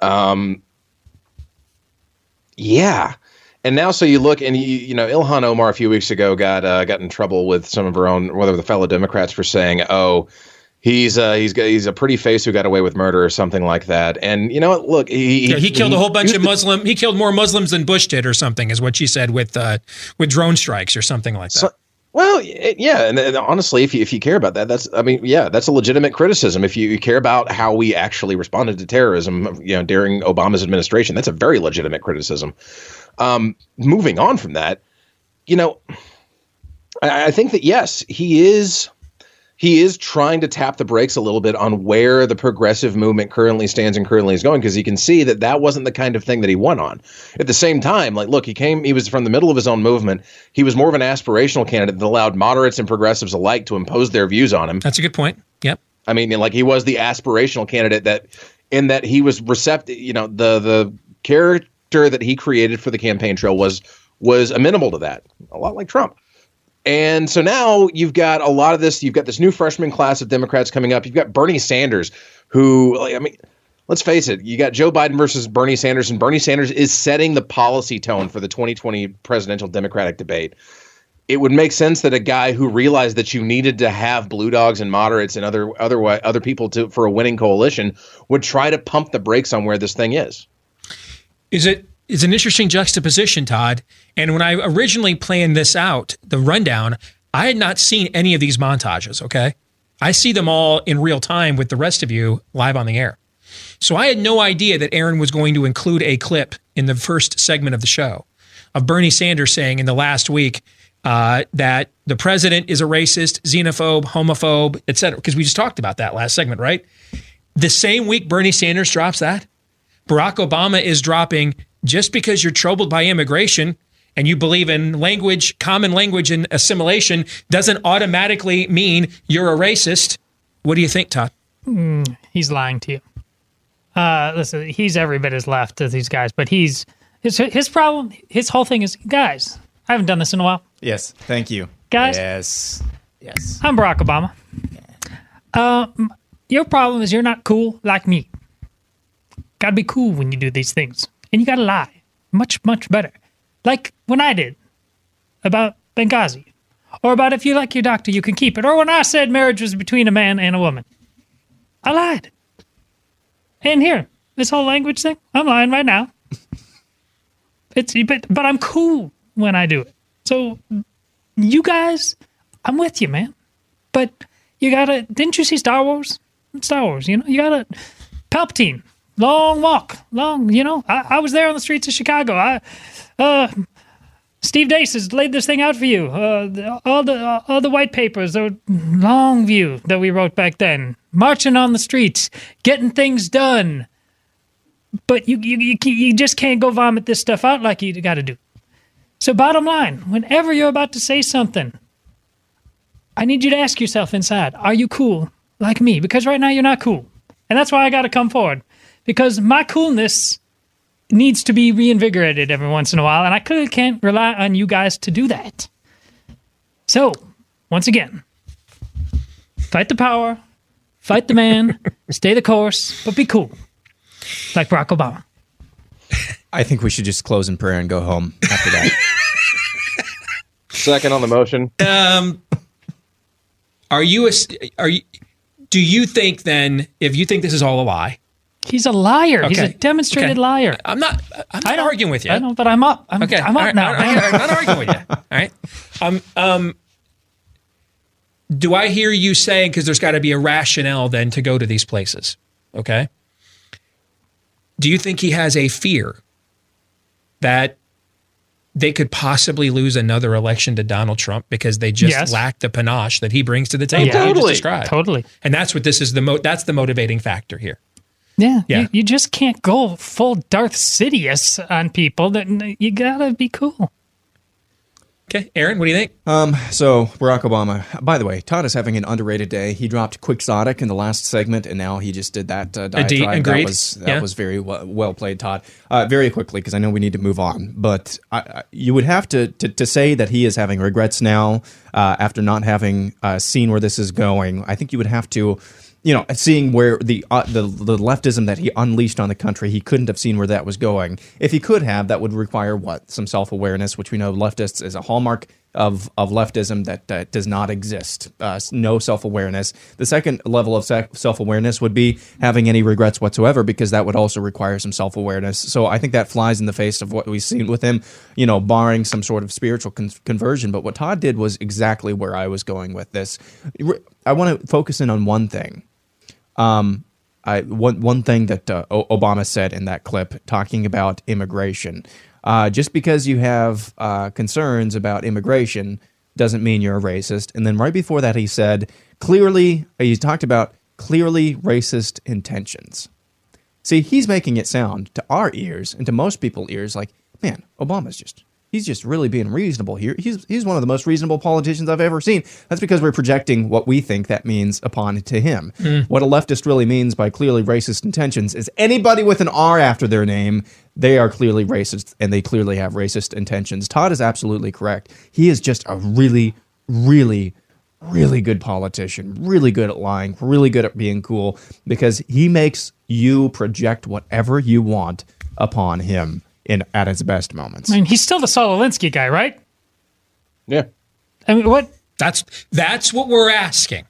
Um, yeah, and now so you look and you, you know Ilhan Omar a few weeks ago got uh, got in trouble with some of her own whether the fellow Democrats for saying oh he's uh, he's he's a pretty face who got away with murder or something like that and you know what look he yeah, he killed he, a whole bunch of Muslim he killed more Muslims than Bush did or something is what she said with uh, with drone strikes or something like that. So, well, yeah, and, and, honestly, if you if you care about that, that's I mean, yeah, that's a legitimate criticism. If you, you care about how we actually responded to terrorism, you know, during Obama's administration, that's a very legitimate criticism. Um, moving on from that, you know, I, I think that yes, he is he is trying to tap the brakes a little bit on where the progressive movement currently stands and currently is going because he can see that that wasn't the kind of thing that he won on. At the same time, like, look, he came, he was from the middle of his own movement. He was more of an aspirational candidate that allowed moderates and progressives alike to impose their views on him. That's a good point. Yep. I mean, like, he was the aspirational candidate that, in that he was receptive, you know, the, the character that he created for the campaign trail was was amenable to that, a lot like Trump. And so now you've got a lot of this. You've got this new freshman class of Democrats coming up. You've got Bernie Sanders, who I mean, let's face it. You got Joe Biden versus Bernie Sanders, and Bernie Sanders is setting the policy tone for the 2020 presidential Democratic debate. It would make sense that a guy who realized that you needed to have blue dogs and moderates and other other other people to for a winning coalition would try to pump the brakes on where this thing is. Is it is an interesting juxtaposition, Todd. And when I originally planned this out, the rundown, I had not seen any of these montages, okay? I see them all in real time with the rest of you live on the air. So I had no idea that Aaron was going to include a clip in the first segment of the show of Bernie Sanders saying in the last week uh, that the president is a racist, xenophobe, homophobe, et cetera, because we just talked about that last segment, right? The same week Bernie Sanders drops that, Barack Obama is dropping just because you're troubled by immigration and you believe in language, common language and assimilation doesn't automatically mean you're a racist. What do you think, Todd? Mm, he's lying to you. Uh, listen, he's every bit as left as these guys, but he's his his problem. His whole thing is, guys. I haven't done this in a while. Yes, thank you, guys. Yes, yes. I'm Barack Obama. Uh, your problem is you're not cool like me. Got to be cool when you do these things and you got to lie. Much, much better. Like when I did about Benghazi, or about if you like your doctor, you can keep it, or when I said marriage was between a man and a woman. I lied. And here, this whole language thing, I'm lying right now. It's but but I'm cool when I do it. So you guys, I'm with you, man. But you gotta didn't you see Star Wars? Star Wars, you know, you gotta Palpatine long walk, long. You know, I, I was there on the streets of Chicago. I, uh, Steve Deace has laid this thing out for you. Uh, all the uh, all the white papers, the long view that we wrote back then, marching on the streets, getting things done. But you you you, you just can't go vomit this stuff out like you got to do. So, bottom line, whenever you're about to say something, I need you to ask yourself inside: Are you cool like me? Because right now you're not cool, and that's why I got to come forward because my coolness needs to be reinvigorated every once in a while, and I clearly can't rely on you guys to do that. So, once again, fight the power, fight the man, stay the course, but be cool, like Barack Obama. I think we should just close in prayer and go home after that. Second on the motion. Um, are you a, are you? Do you think then, if you think this is all a lie, He's a liar. Okay. He's a demonstrated okay. liar. I'm not. I'm not arguing with you. I know, but I'm up. I'm, okay. I'm up right. now. I'm not arguing with you. All right. Um. Um. do I hear you saying because there's got to be a rationale then to go to these places? Okay. Do you think he has a fear that they could possibly lose another election to Donald Trump because they just Yes. lack the panache that he brings to the table? Yeah. you just Totally. Totally. And that's what this is the mo- that's the motivating factor here. Yeah, Yeah. You, you just can't go full Darth Sidious on people. That you gotta be cool. Okay, Aaron, what do you think? Um, so Barack Obama. By the way, Todd is having an underrated day. He dropped Quixotic in the last segment, and now he just did that uh, Indeed, diatribe. That agreed. was that Yeah. was very well, well played, Todd. Uh, very quickly, because I know we need to move on. But I, I, you would have to, to to say that he is having regrets now uh, after not having uh, seen where this is going. I think you would have to. You know, seeing where the uh, the the leftism that he unleashed on the country, he couldn't have seen where that was going. If he could have, that would require what some self awareness, which we know leftists is a hallmark of of leftism that uh, does not exist. Uh, no self awareness. The second level of self awareness would be having any regrets whatsoever, because that would also require some self awareness. So I think that flies in the face of what we've seen with him. You know, barring some sort of spiritual con- conversion. But what Todd did was exactly where I was going with this. I want to focus in on one thing. Um, I, one one thing that uh, Obama said in that clip, talking about immigration. Uh, just because you have uh, concerns about immigration doesn't mean you're a racist. And then right before that, he said clearly he talked about clearly racist intentions. See, he's making it sound to our ears and to most people's ears like, man, Obama's just he's just really being reasonable here. He's he's one of the most reasonable politicians I've ever seen. That's because we're projecting what we think that means upon to him. Mm. What a leftist really means by clearly racist intentions is anybody with an R after their name, they are clearly racist and they clearly have racist intentions. Todd is absolutely correct. He is just a really, really, really good politician, really good at lying, really good at being cool because he makes you project whatever you want upon him in at his best moments. I mean, he's still the Saul Alinsky guy, right? Yeah. I mean, what? That's that's what we're asking.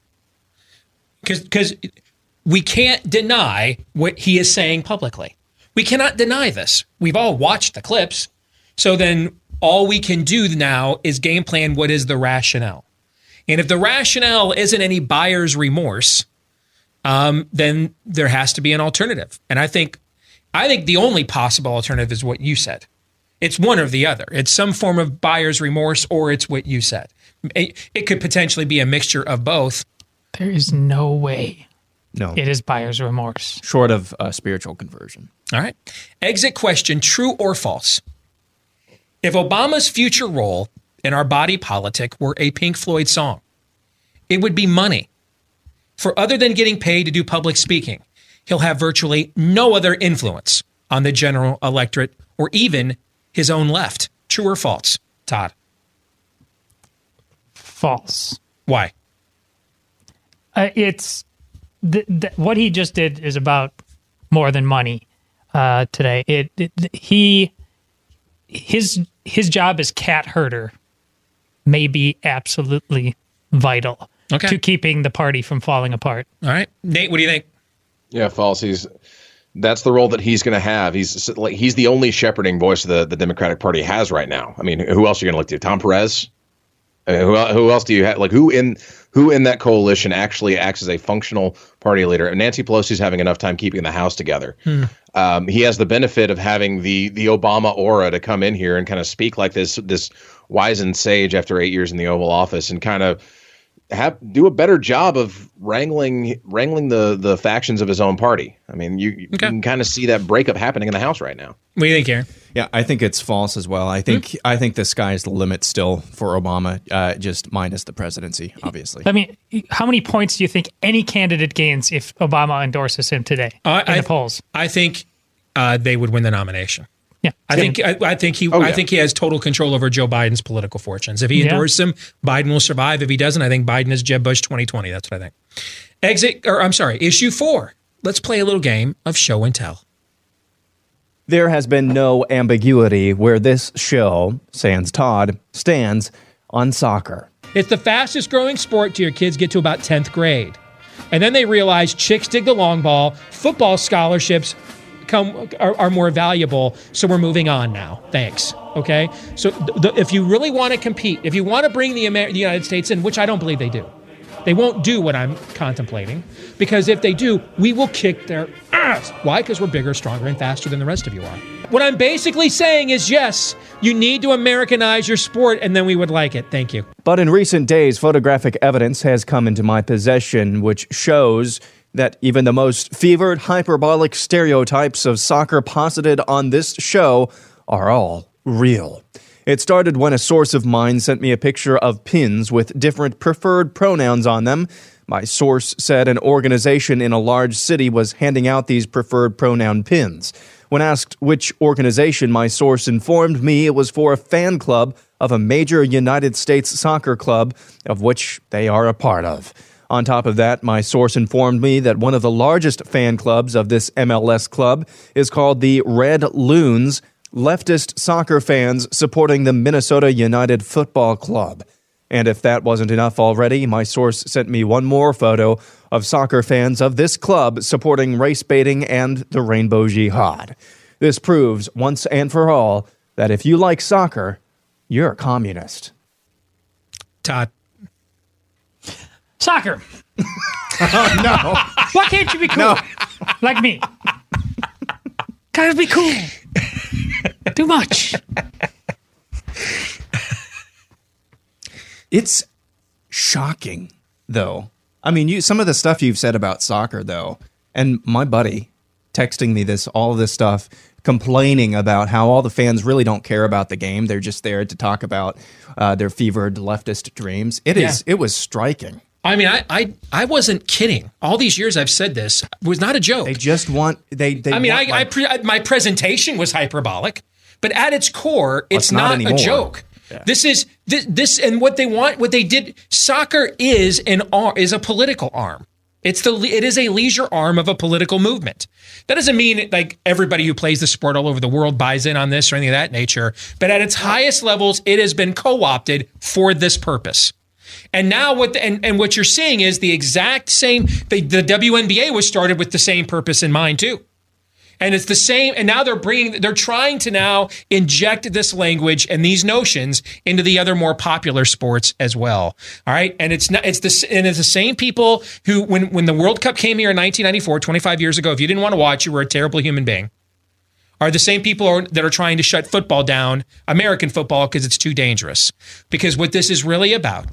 Because because we can't deny what he is saying publicly. We cannot deny this. We've all watched the clips. So then all we can do now is game plan what is the rationale. And if the rationale isn't any buyer's remorse, um, then there has to be an alternative. And I think I think the only possible alternative is what you said. It's one or the other. It's some form of buyer's remorse or it's what you said. It, it could potentially be a mixture of both. There is no way No. it is buyer's remorse. Short of uh, spiritual conversion. All right. Exit question true or false? If Obama's future role in our body politic were a Pink Floyd song, it would be money. For other than getting paid to do public speaking, he'll have virtually no other influence on the general electorate or even his own left. True or false? Todd. False. Why? Uh, it's th- th- what he just did is about more than money uh, today. It, it he his his job as cat herder may be absolutely vital Okay. to keeping the party from falling apart. All right. Nate, what do you think? Yeah, false. He's that's the role that he's going to have. He's like he's the only shepherding voice the the Democratic Party has right now. I mean, who else are you going to look to? Tom Perez. I mean, who who else do you have? Like who in who in that coalition actually acts as a functional party leader? Nancy Pelosi's having enough time keeping the House together. Um, he has the benefit of having the the Obama aura to come in here and kind of speak like this this wizened sage after eight years in the Oval Office and kind of have do a better job of wrangling wrangling the the factions of his own party. I mean, you, you can kind of see that breakup happening in the House right now. What do you think, Aaron? Yeah, I think it's false as well. I think Hmm? I think the sky's the limit still for Obama, uh, just minus the presidency, obviously. I mean, how many points do you think any candidate gains if Obama endorses him today I, in I- the polls? I think uh, they would win the nomination. Yeah, I think I, I think he Oh, I think he has total control over Joe Biden's political fortunes. If he Yeah. endorses him, Biden will survive. If he doesn't, I think Biden is Jeb Bush 2020. That's what I think. Exit or I'm sorry, issue four. Let's play a little game of show and tell. There has been no ambiguity where this show, Sans Todd, stands on soccer. It's the fastest growing sport till your kids get to about 10th grade. And then they realize chicks dig the long ball, football scholarships come are, are more valuable, so we're moving on now. Thanks. Okay? So th- the, if you really want to compete, if you want to bring the, Amer- the United States in, which I don't believe they do, They won't do what I'm contemplating because if they do, we will kick their ass. Why? Because we're bigger, stronger, and faster than the rest of you are. What I'm basically saying is yes, you need to Americanize your sport and then we would like it. Thank you. But in recent days, photographic evidence has come into my possession which shows that even the most fevered, hyperbolic stereotypes of soccer posited on this show are all real. It started when a source of mine sent me a picture of pins with different preferred pronouns on them. My source said an organization in a large city was handing out these preferred pronoun pins. When asked which organization, my source informed me it was for a fan club of a major United States soccer club, of which they are a part of. On top of that, my source informed me that one of the largest fan clubs of this MLS club is called the Red Loons, leftist soccer fans supporting the Minnesota United Football Club. And if that wasn't enough already, my source sent me one more photo of soccer fans of this club supporting race baiting and the Rainbow Jihad. This proves once and for all that if you like soccer, you're a communist. Todd. Soccer. oh, no. Why can't you be cool? Like me. Gotta be cool. Too much. It's shocking, though. I mean, you some of the stuff you've said about soccer, though, and my buddy texting me this, all this stuff, complaining about how all the fans really don't care about the game. They're just there to talk about uh, their fevered leftist dreams. It is. Yeah. It was striking. I mean, I, I I wasn't kidding. All these years I've said this it was not a joke. They just want they. they I mean, I, I pre- my presentation was hyperbolic, but at its core, it's, It's not not, a joke. This is this, this and what they want. What they did. Soccer is an is a political arm. It's the it is a leisure arm of a political movement. That doesn't mean like everybody who plays the sport all over the world buys in on this or anything of that nature. But at its highest levels, it has been co-opted for this purpose. And now what the, and, and what you're seeing is the exact same the, the WNBA was started with the same purpose in mind too. And it's the same and now they're bringing they're trying to now inject this language and these notions into the other more popular sports as well. All right? And it's not it's the and it's the same people who when when the World Cup came here in 1994, 25 years ago, if you didn't want to watch, you were a terrible human being are the same people are, that are trying to shut football down, American football, because it's too dangerous. Because what this is really about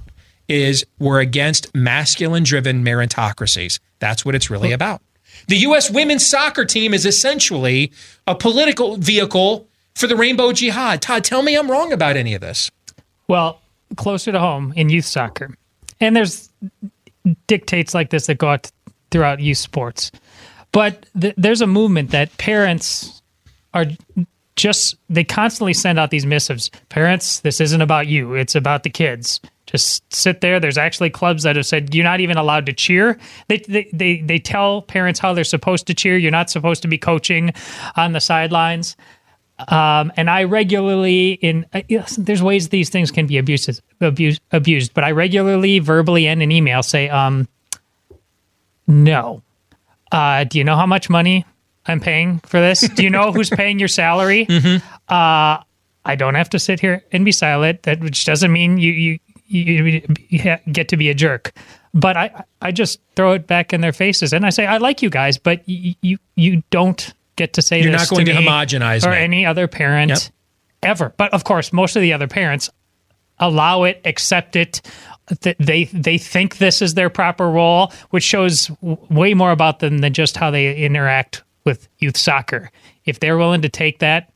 is we're against masculine driven meritocracies. That's what it's really about. The U.S. women's soccer team is essentially a political vehicle for the Rainbow Jihad. Todd, tell me I'm wrong about any of this. Well, closer to home in youth soccer. And there's dictates like this that go out throughout youth sports. But th- there's a movement that parents are just, they constantly send out these missives. Parents, this isn't about you, it's about the kids. Just sit there. There's actually clubs that have said you're not even allowed to cheer. They, they, they, they tell parents how they're supposed to cheer. You're not supposed to be coaching on the sidelines. Um, and I regularly in uh, there's ways these things can be abused, abused, abused, but I regularly verbally and in email say, um, no. Uh, do you know how much money I'm paying for this? Do you know who's paying your salary? Uh, I don't have to sit here and be silent. That which doesn't mean you you you, you get to be a jerk. But I I just throw it back in their faces and I say I like you guys, but you you, you don't get to say You're not going to me homogenize or me. any other parent Yep. ever. But of course, most of the other parents allow it, accept it. They they think this is their proper role, which shows w- way more about them than just how they interact with youth soccer. If they're willing to take that,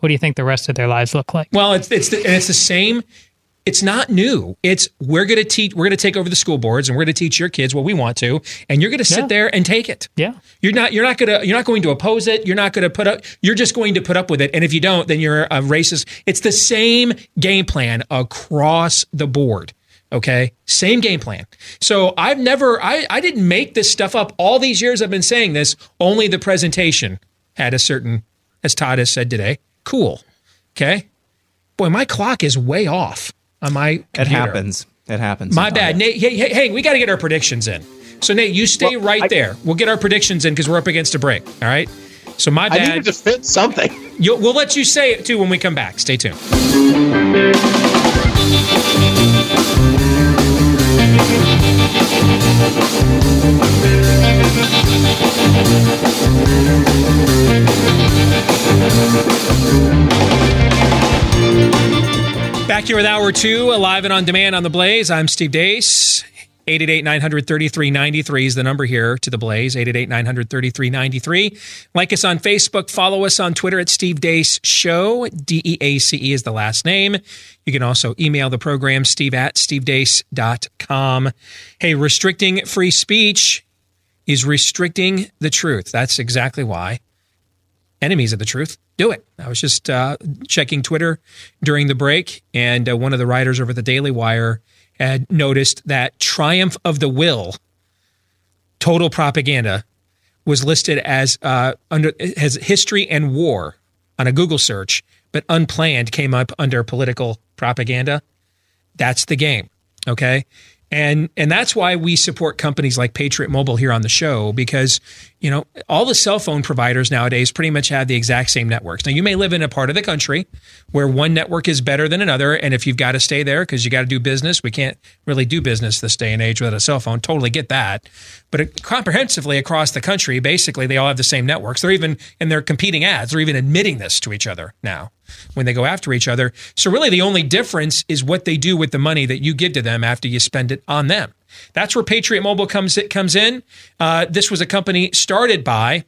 what do you think the rest of their lives look like? Well, it's it's the, and it's the same. It's not new. It's we're going to teach. We're going to take over the school boards, and we're going to teach your kids what we want to, and you're going to sit Yeah. there and take it. Yeah. You're not. You're not going to. You're not going to oppose it. You're not going to put up. You're just going to put up with it. And if you don't, then you're a racist. It's the same game plan across the board. Okay, same game plan. So I've never. I I didn't make this stuff up. All these years I've been saying this. Only the presentation had a certain, as Todd has said today. Cool. Okay. Boy, my clock is way off on my It happens. It happens. My bad. Nate, hey, hey, hey, we got to get our predictions in. So, Nate, you stay right there. We'll get our predictions in because we're up against a break. All right. So, my I need to defend something. You'll, we'll let you say it too when we come back. Stay tuned. Back here with hour two, live and on demand on the Blaze. I'm Steve Deace. 888 933 93 is the number here to the Blaze. 888 933 93. Like us on Facebook. Follow us on Twitter at Steve Deace Show. D E A C E is the last name. You can also email the program, steve at stevedeace.com. Hey, restricting free speech is restricting the truth. That's exactly why enemies of the truth do it. I was just uh, checking Twitter during the break, and uh, one of the writers over the Daily Wire had noticed that Triumph of the Will, total propaganda, was listed as uh, under as history and war on a Google search, but unplanned came up under political propaganda. That's the game. Okay. And and that's why we support companies like Patriot Mobile here on the show because you know all the cell phone providers nowadays pretty much have the exact same networks. Now you may live in a part of the country where one network is better than another, and if you've got to stay there because you got to do business, we can't really do business this day and age without a cell phone. Totally get that, but it, comprehensively across the country, basically they all have the same networks. They're even and they're competing ads. They're even admitting this to each other now when they go after each other. So really the only difference is what they do with the money that you give to them after you spend it on them. That's where Patriot Mobile comes comes in. Uh, this was a company started by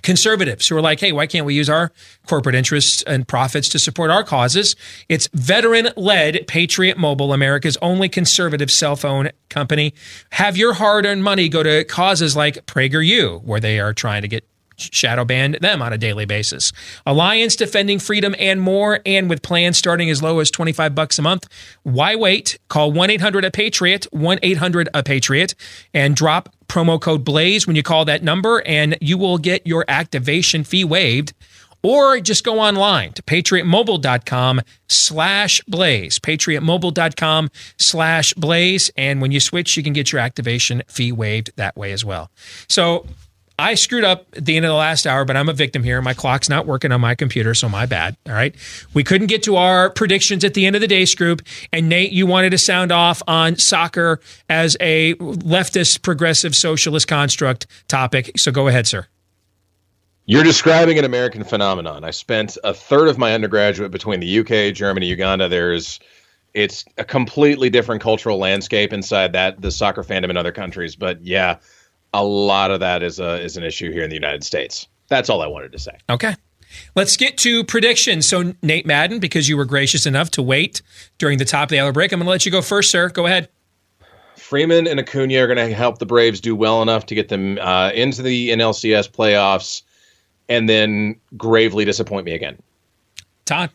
conservatives who are like, hey, why can't we use our corporate interests and profits to support our causes? It's veteran led Patriot Mobile, America's only conservative cell phone company. Have your hard earned money go to causes like PragerU, where they are trying to get shadow ban them on a daily basis. Alliance defending freedom and more, and with plans starting as low as 25 bucks a month. Why wait? Call 1-800 a Patriot, 1-800 a Patriot, and drop promo code BLAZE when you call that number, and you will get your activation fee waived. Or just go online to patriotmobile.com slash blaze, patriotmobile.com slash blaze. And when you switch, you can get your activation fee waived that way as well. So I screwed up at the end of the last hour, but I'm a victim here. My clock's not working on my computer, so my bad. All right. We couldn't get to our predictions at the end of the Deace Group. And Nate, you wanted to sound off on soccer as a leftist, progressive, socialist construct topic. So go ahead, sir. You're describing an American phenomenon. I spent a third of my undergraduate between the UK, Germany, Uganda. There's it's a completely different cultural landscape inside that the soccer fandom in other countries. But yeah, a lot of that is a is an issue here in the United States. That's all I wanted to say. Okay. Let's get to predictions. So, Nate Madden, because you were gracious enough to wait during the top of the hour break, I'm going to let you go first, sir. Go ahead. Freeman and Acuna are going to help the Braves do well enough to get them uh, into the NLCS playoffs, and then gravely disappoint me again. Todd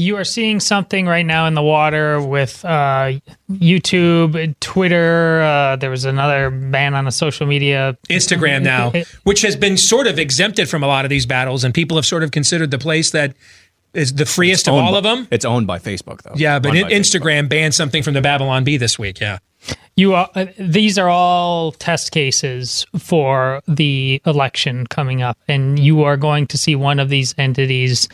you are seeing something right now in the water with uh, YouTube, Twitter. Uh, there was another ban on a social media, Instagram now, which has been sort of exempted from a lot of these battles, and people have sort of considered the place that is the freest of all by, of them. It's owned by Facebook, though. Yeah, but Instagram Facebook. banned something from the Babylon Bee this week. Yeah. You are, uh, these are all test cases for the election coming up, and you are going to see one of these entities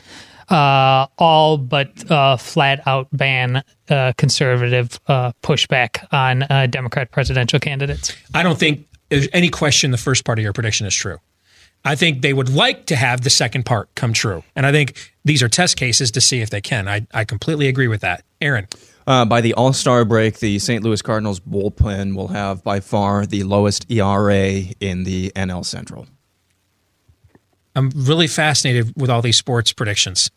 uh, all but uh, flat out ban uh, conservative uh, pushback on uh, Democrat presidential candidates? I don't think there's any question the first part of your prediction is true. I think they would like to have the second part come true. And I think these are test cases to see if they can. I, I completely agree with that. Aaron. Uh, by the All Star break, the St. Louis Cardinals bullpen will have by far the lowest ERA in the NL Central. I'm really fascinated with all these sports predictions.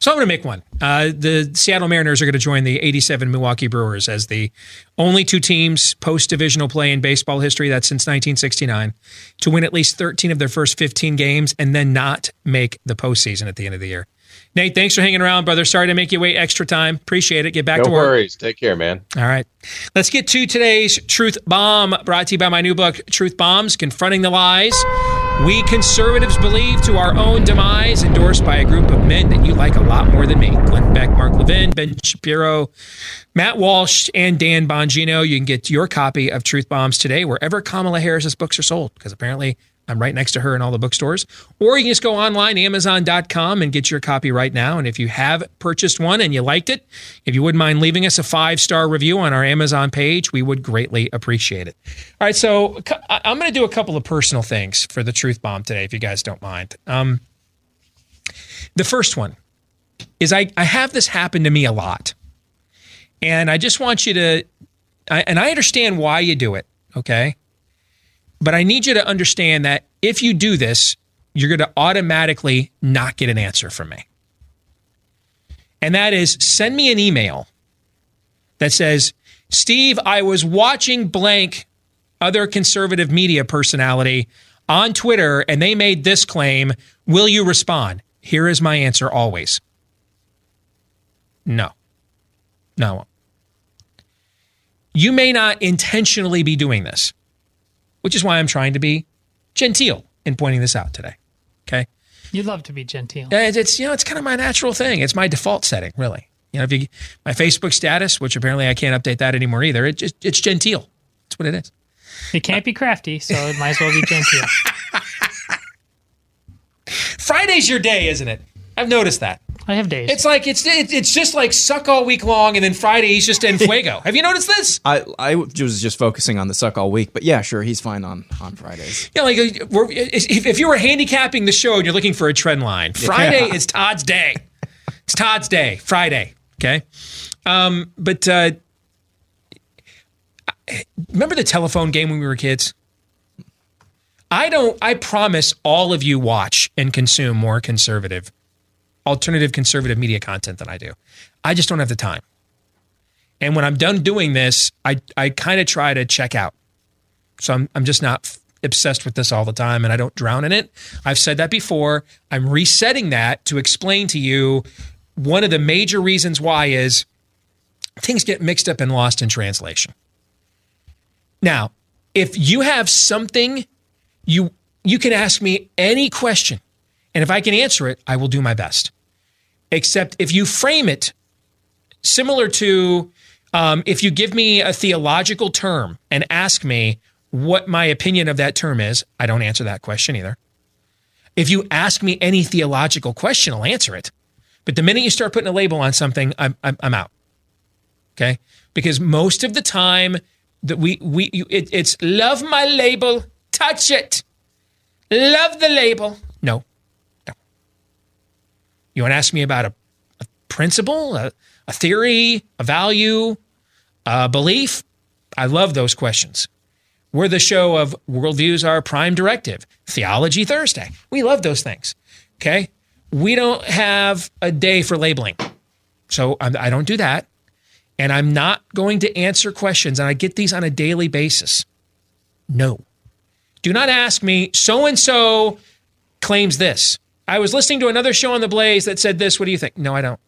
So I'm going to make one. Uh, the Seattle Mariners are going to join the 87 Milwaukee Brewers as the only two teams post divisional play in baseball history, that's since 1969, to win at least 13 of their first 15 games and then not make the postseason at the end of the year. Nate, thanks for hanging around, brother. Sorry to make you wait extra time. Appreciate it. Get back no to work. No worries. Take care, man. All right. Let's get to today's Truth Bomb, brought to you by my new book, Truth Bombs Confronting the Lies. We conservatives believe to our own demise, endorsed by a group of men that you like a lot more than me Glenn Beck, Mark Levin, Ben Shapiro, Matt Walsh, and Dan Bongino. You can get your copy of Truth Bombs today wherever Kamala Harris's books are sold, because apparently I'm right next to her in all the bookstores. Or you can just go online, amazon.com, and get your copy right now. And if you have purchased one and you liked it, if you wouldn't mind leaving us a five star review on our Amazon page, we would greatly appreciate it. All right, so I'm going to do a couple of personal things for the Truth Bomb today, if you guys don't mind. Um, the first one is I, I have this happen to me a lot. And I just want you to, I, and I understand why you do it, okay? But I need you to understand that if you do this, you're going to automatically not get an answer from me. And that is send me an email that says, Steve, I was watching blank other conservative media personality on Twitter and they made this claim. Will you respond? Here is my answer always. No. No. You may not intentionally be doing this which is why I'm trying to be genteel in pointing this out today. Okay. You'd love to be genteel. It's, it's you know it's kind of my natural thing. It's my default setting, really. You know, if you my Facebook status, which apparently I can't update that anymore either. It just it's genteel. That's what it is. It can't be crafty, so it might as well be genteel. Friday's your day, isn't it? I've noticed that. I have days. It's like it's it's just like suck all week long, and then Friday he's just en fuego. have you noticed this? I I was just focusing on the suck all week, but yeah, sure, he's fine on on Fridays. Yeah, like uh, if, if you were handicapping the show and you're looking for a trend line, Friday yeah. is Todd's day. It's Todd's day, Friday. Okay, um, but uh, remember the telephone game when we were kids? I don't. I promise all of you watch and consume more conservative alternative conservative media content than I do. I just don't have the time. And when I'm done doing this, I, I kind of try to check out. So I'm, I'm just not f- obsessed with this all the time and I don't drown in it. I've said that before. I'm resetting that to explain to you one of the major reasons why is things get mixed up and lost in translation. Now, if you have something you you can ask me any question and if I can answer it, I will do my best except if you frame it similar to um, if you give me a theological term and ask me what my opinion of that term is, I don't answer that question either. If you ask me any theological question, I'll answer it. But the minute you start putting a label on something, I'm, I'm, I'm out. Okay? Because most of the time that we we it, it's love my label, touch it, love the label. You want to ask me about a, a principle, a, a, theory, a value, a belief? I love those questions. We're the show of Worldviews Our Prime Directive, Theology Thursday. We love those things. Okay. We don't have a day for labeling. So I'm, I do not do that. And I'm not going to answer questions. And I get these on a daily basis. No. Do not ask me, so and so claims this. I was listening to another show on the Blaze that said this. What do you think? No, I don't.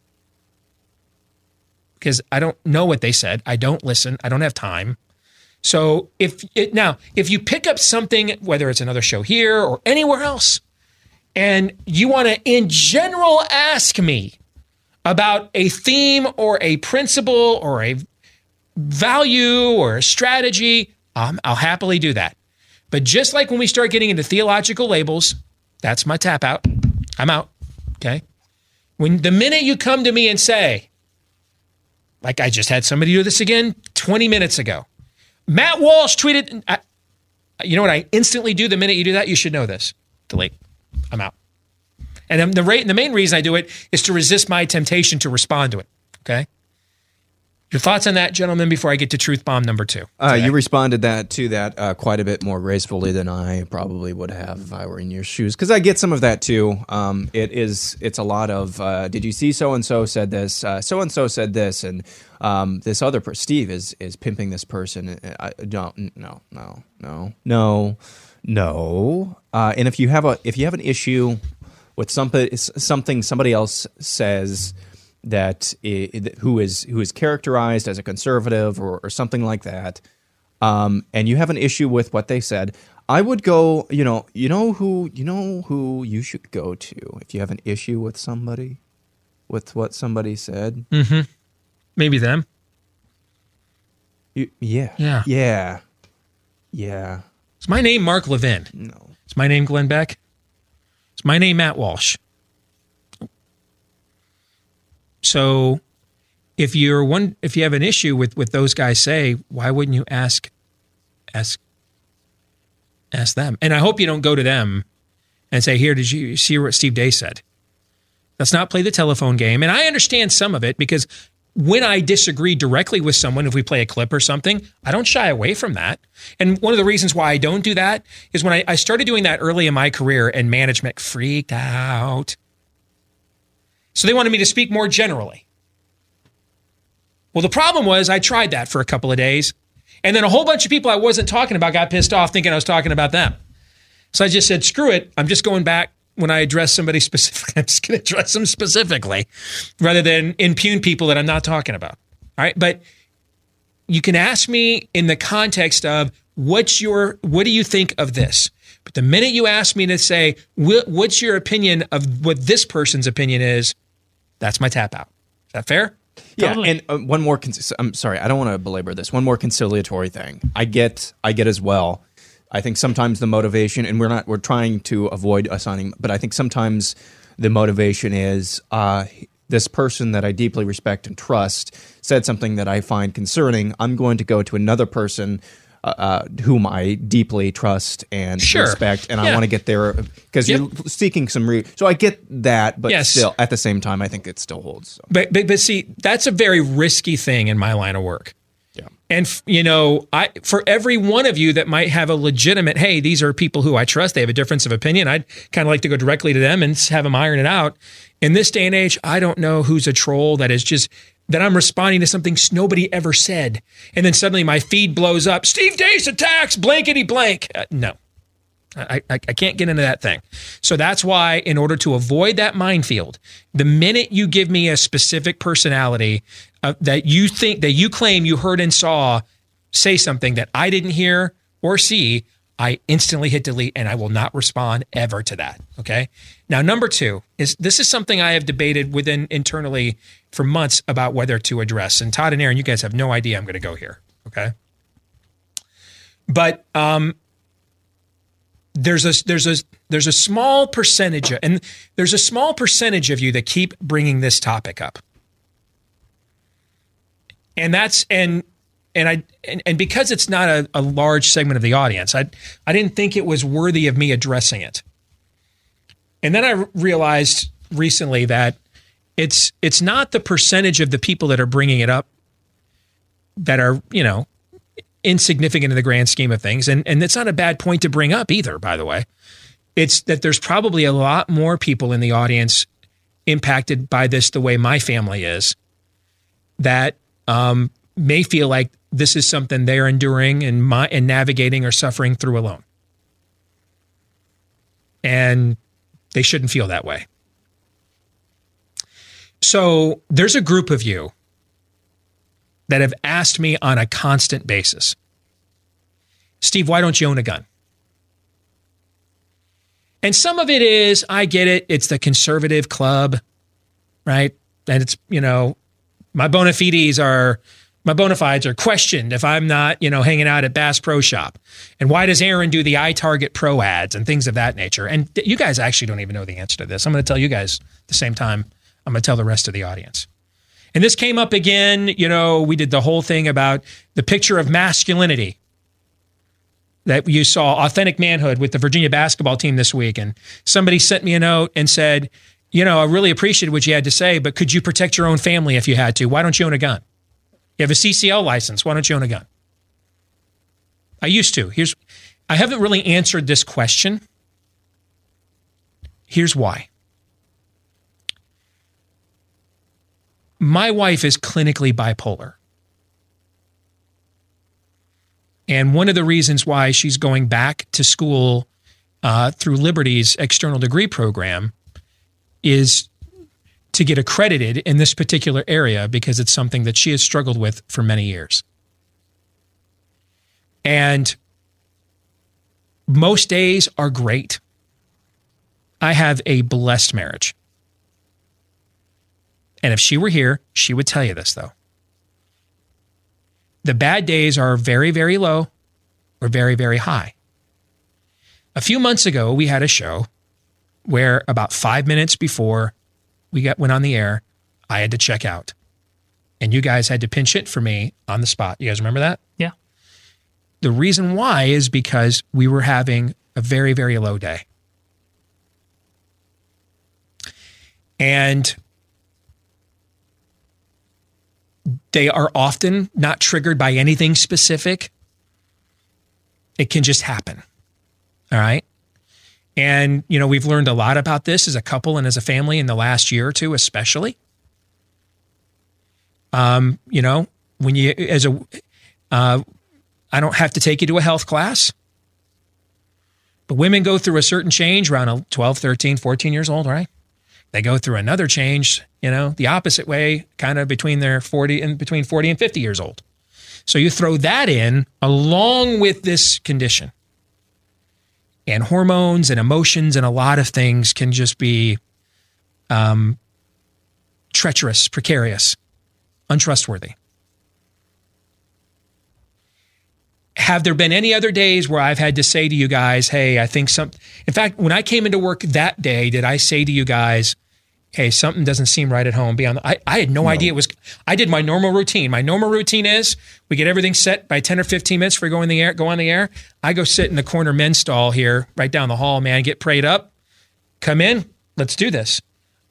Because I don't know what they said. I don't listen. I don't have time. So if it now, if you pick up something, whether it's another show here or anywhere else, and you want to in general ask me about a theme or a principle or a value or a strategy, um, I'll happily do that. But just like when we start getting into theological labels, that's my tap out. I'm out. Okay. When the minute you come to me and say, like I just had somebody do this again 20 minutes ago, Matt Walsh tweeted, I, you know what I instantly do the minute you do that? You should know this. Delete. I'm out. And the the main reason I do it is to resist my temptation to respond to it. Okay. Your thoughts on that, gentlemen, before I get to truth bomb number two? Uh, you responded that to that uh, quite a bit more gracefully than I probably would have if I were in your shoes, because I get some of that too. Um, it is, it's a lot of. Uh, did you see so and so said this? So and so said this, and um, this other per- Steve is is pimping this person. I don't, no, no, no, no, no. Uh, and if you have a if you have an issue with somebody something somebody else says that who is who is characterized as a conservative or, or something like that, um, and you have an issue with what they said, I would go. You know, you know who you know who you should go to if you have an issue with somebody, with what somebody said. Mm-hmm. Maybe them. You, yeah. Yeah. Yeah. Yeah. Is my name Mark Levin? No. Is my name Glenn Beck? Is my name Matt Walsh? So if you're one if you have an issue with what those guys say, why wouldn't you ask ask ask them? And I hope you don't go to them and say, "Here, did you see what Steve Deace said?" Let's not play the telephone game. And I understand some of it because when I disagree directly with someone, if we play a clip or something, I don't shy away from that. And one of the reasons why I don't do that is when I, I started doing that early in my career and management freaked out. So they wanted me to speak more generally. Well, the problem was I tried that for a couple of days. And then a whole bunch of people I wasn't talking about got pissed off thinking I was talking about them. So I just said, screw it. I'm just going back when I address somebody specifically. I'm just going to address them specifically rather than impugn people that I'm not talking about. All right. But you can ask me in the context of what's your, what do you think of this? But the minute you ask me to say, what's your opinion of what this person's opinion is, that's my tap out. Is that fair? Yeah, totally. and uh, one more. I'm sorry, I don't want to belabor this. One more conciliatory thing. I get, I get as well. I think sometimes the motivation, and we're not, we're trying to avoid assigning, but I think sometimes the motivation is uh, this person that I deeply respect and trust said something that I find concerning. I'm going to go to another person uh, uh, whom I deeply trust and sure. respect, and yeah. I want to get there because yep. you're seeking some. Re- so I get that, but yes. still, at the same time, I think it still holds. So. But, but but see, that's a very risky thing in my line of work. Yeah, and you know, I for every one of you that might have a legitimate, hey, these are people who I trust. They have a difference of opinion. I'd kind of like to go directly to them and have them iron it out. In this day and age, I don't know who's a troll that is just that I'm responding to something nobody ever said. And then suddenly my feed blows up. Steve Deace attacks blankety blank. Uh, no, I, I, I, can't get into that thing. So that's why, in order to avoid that minefield, the minute you give me a specific personality uh, that you think that you claim you heard and saw say something that I didn't hear or see, I instantly hit delete and I will not respond ever to that. Okay. Now, number two is this is something I have debated within internally for months about whether to address. And Todd and Aaron, you guys have no idea I'm going to go here. Okay. But um, there's a there's a there's a small percentage of, and there's a small percentage of you that keep bringing this topic up. And that's and and I and, and because it's not a, a large segment of the audience, I I didn't think it was worthy of me addressing it. And then I realized recently that it's it's not the percentage of the people that are bringing it up that are you know insignificant in the grand scheme of things, and and it's not a bad point to bring up either. By the way, it's that there's probably a lot more people in the audience impacted by this the way my family is that um, may feel like this is something they're enduring and my, and navigating or suffering through alone. And they shouldn't feel that way. So there's a group of you that have asked me on a constant basis Steve, why don't you own a gun? And some of it is, I get it, it's the conservative club, right? And it's, you know, my bona fides are my bona fides are questioned if I'm not, you know, hanging out at Bass Pro Shop. And why does Aaron do the iTarget Pro ads and things of that nature? And you guys actually don't even know the answer to this. I'm going to tell you guys at the same time. I'm going to tell the rest of the audience. And this came up again. You know, we did the whole thing about the picture of masculinity that you saw, authentic manhood with the Virginia basketball team this week. And somebody sent me a note and said, you know, I really appreciated what you had to say, but could you protect your own family if you had to? Why don't you own a gun? You have a CCL license. Why don't you own a gun? I used to. Here's I haven't really answered this question. Here's why. My wife is clinically bipolar. And one of the reasons why she's going back to school uh, through Liberty's external degree program is to get accredited in this particular area because it's something that she has struggled with for many years. And most days are great. I have a blessed marriage. And if she were here, she would tell you this, though. The bad days are very, very low or very, very high. A few months ago, we had a show where about five minutes before we got went on the air, I had to check out, and you guys had to pinch it for me on the spot. You guys remember that? Yeah. The reason why is because we were having a very very low day, and they are often not triggered by anything specific. It can just happen. All right. And, you know, we've learned a lot about this as a couple and as a family in the last year or two, especially. Um, you know, when you, as a, uh, I don't have to take you to a health class, but women go through a certain change around 12, 13, 14 years old, right? They go through another change, you know, the opposite way, kind of between their 40 and between 40 and 50 years old. So you throw that in along with this condition. And hormones and emotions and a lot of things can just be um, treacherous, precarious, untrustworthy. Have there been any other days where I've had to say to you guys, hey, I think some, in fact, when I came into work that day, did I say to you guys, hey, something doesn't seem right at home. Beyond, the, I, I had no, no, idea it was. I did my normal routine. My normal routine is we get everything set by ten or fifteen minutes for go in the air. Go on the air. I go sit in the corner men's stall here, right down the hall. Man, get prayed up. Come in. Let's do this.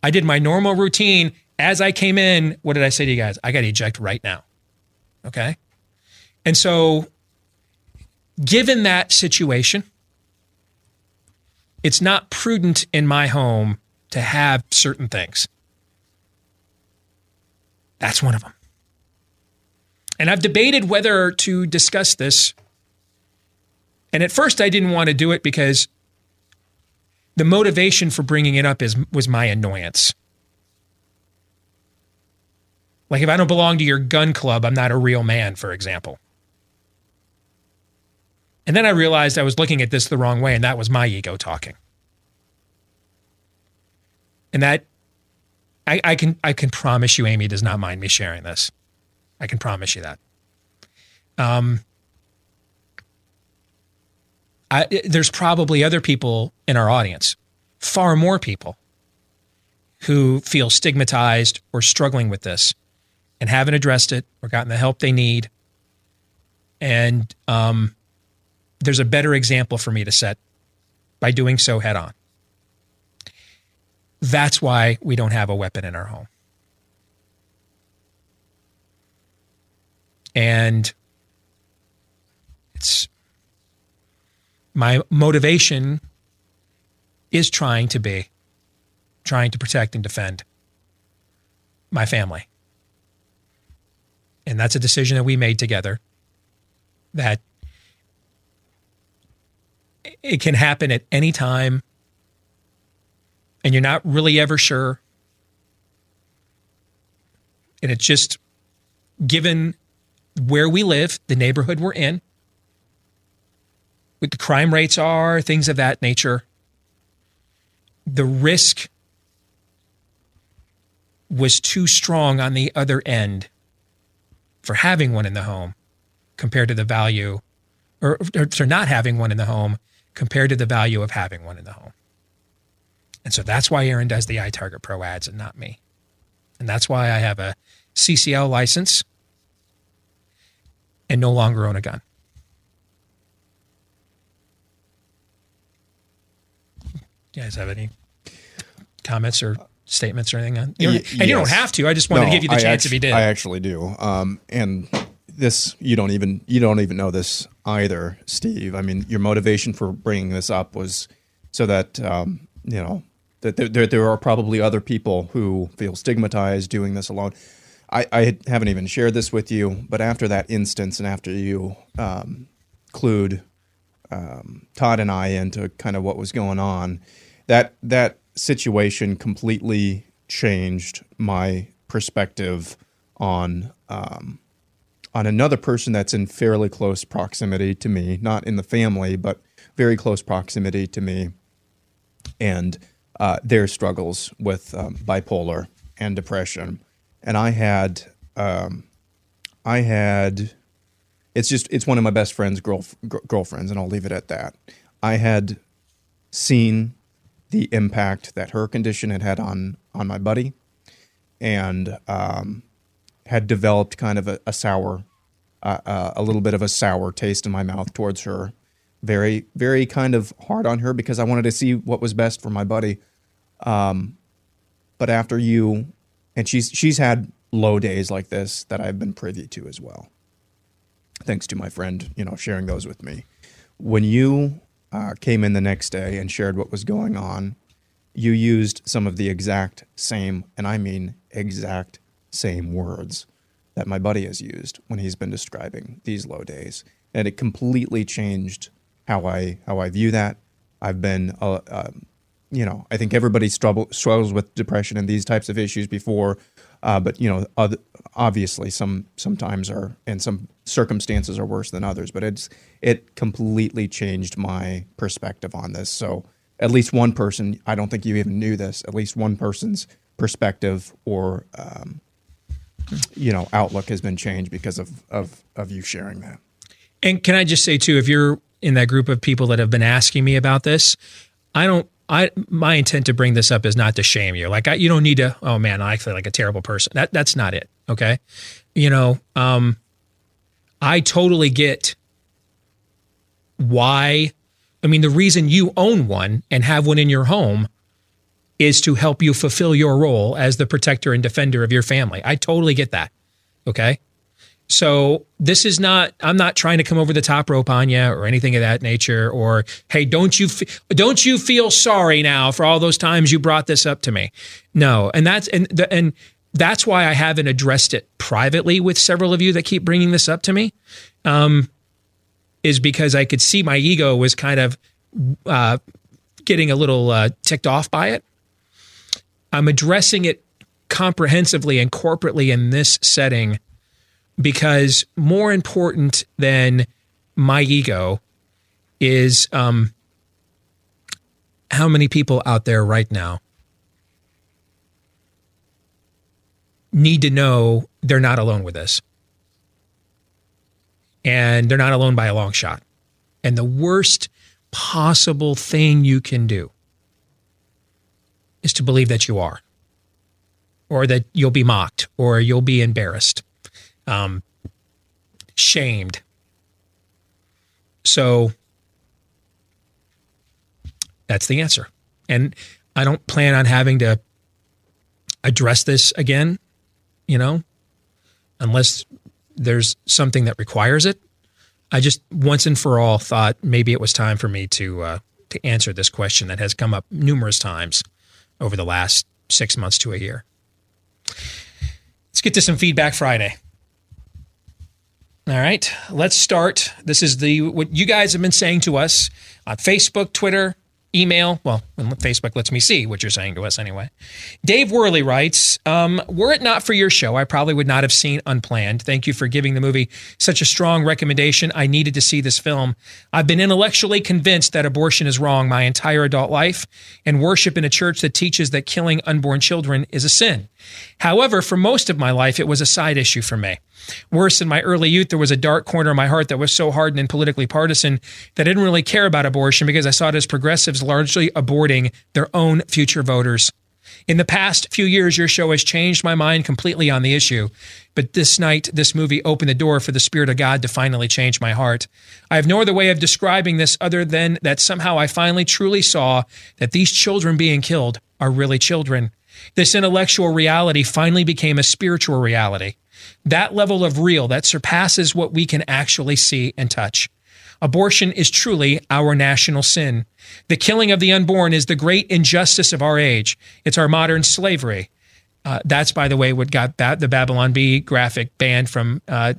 I did my normal routine as I came in. What did I say to you guys? I got to eject right now. Okay, and so given that situation, it's not prudent in my home to have certain things. That's one of them. And I've debated whether to discuss this. And at first, I didn't want to do it because the motivation for bringing it up is was my annoyance. Like if I don't belong to your gun club, I'm not a real man, for example. And then I realized I was looking at this the wrong way, and that was my ego talking. And that I, I can I can promise you, Amy does not mind me sharing this. I can promise you that. Um, I, there's probably other people in our audience, far more people, who feel stigmatized or struggling with this and haven't addressed it or gotten the help they need. And um, there's a better example for me to set by doing so head on. That's why we don't have a weapon in our home. And it's my motivation is trying to be trying to protect and defend my family. And that's a decision that we made together that it can happen at any time and you're not really ever sure. And it's just given where we live, the neighborhood we're in, what the crime rates are, things of that nature, the risk was too strong on the other end for having one in the home compared to the value, or, or for not having one in the home compared to the value of having one in the home. And so that's why Aaron does the iTarget Pro ads and not me. And that's why I have a CCL license and no longer own a gun. You guys have any comments or statements or anything on? You and yes. you don't have to. I just wanted no, to give you the I chance actually, if you did. I actually do. Um, and this you don't even you don't even know this either, Steve. I mean, your motivation for bringing this up was so that um, you know that there, there, there, are probably other people who feel stigmatized doing this alone. I, I haven't even shared this with you, but after that instance and after you um, clued um, Todd and I into kind of what was going on, that that situation completely changed my perspective on um, on another person that's in fairly close proximity to me, not in the family, but very close proximity to me, and uh, their struggles with um, bipolar and depression. And I had, um, I had, it's just, it's one of my best friend's girl, girlfriends, and I'll leave it at that. I had seen the impact that her condition had had on on my buddy, and um, had developed kind of a, a sour, uh, uh, a little bit of a sour taste in my mouth towards her. Very, very kind of hard on her because I wanted to see what was best for my buddy. Um, but after you, and she's she's had low days like this that I've been privy to as well. Thanks to my friend, you know, sharing those with me. When you uh, came in the next day and shared what was going on, you used some of the exact same, and I mean exact same words that my buddy has used when he's been describing these low days, and it completely changed how I how I view that. I've been, uh, uh, you know, I think everybody struggle, struggles with depression and these types of issues before, uh, but you know, other, obviously some sometimes are and some circumstances are worse than others. But it's it completely changed my perspective on this. So at least one person, I don't think you even knew this. At least one person's perspective or um, you know outlook has been changed because of of of you sharing that. And can I just say too, if you're in that group of people that have been asking me about this, I don't. I my intent to bring this up is not to shame you. Like I, you don't need to. Oh man, I feel like a terrible person. That that's not it. Okay, you know, um, I totally get why. I mean, the reason you own one and have one in your home is to help you fulfill your role as the protector and defender of your family. I totally get that. Okay. So this is not. I'm not trying to come over the top rope on you or anything of that nature. Or hey, don't you don't you feel sorry now for all those times you brought this up to me? No, and that's and the, and that's why I haven't addressed it privately with several of you that keep bringing this up to me. Um, is because I could see my ego was kind of uh, getting a little uh, ticked off by it. I'm addressing it comprehensively and corporately in this setting because more important than my ego is um, how many people out there right now need to know they're not alone with this. And they're not alone by a long shot. And the worst possible thing you can do is to believe that you are, or that you'll be mocked, or you'll be embarrassed um, shamed. So that's the answer. And I don't plan on having to address this again, you know, unless there's something that requires it. I just once and for all thought maybe it was time for me to uh, to answer this question that has come up numerous times over the last six months to a year. Let's get to some feedback Friday. All right, let's start. This is the what you guys have been saying to us on Facebook, Twitter, email. Well, Facebook lets me see what you're saying to us anyway. Dave Worley writes um, Were it not for your show, I probably would not have seen Unplanned. Thank you for giving the movie such a strong recommendation. I needed to see this film. I've been intellectually convinced that abortion is wrong my entire adult life and worship in a church that teaches that killing unborn children is a sin. However, for most of my life, it was a side issue for me. Worse, in my early youth, there was a dark corner of my heart that was so hardened and politically partisan that I didn't really care about abortion because I saw it as progressives largely aborting their own future voters. In the past few years, your show has changed my mind completely on the issue. But this night, this movie opened the door for the Spirit of God to finally change my heart. I have no other way of describing this other than that somehow I finally truly saw that these children being killed are really children. This intellectual reality finally became a spiritual reality. That level of real that surpasses what we can actually see and touch. Abortion is truly our national sin. The killing of the unborn is the great injustice of our age. It's our modern slavery. Uh, that's, by the way, what got ba- the Babylon Bee graphic banned from uh,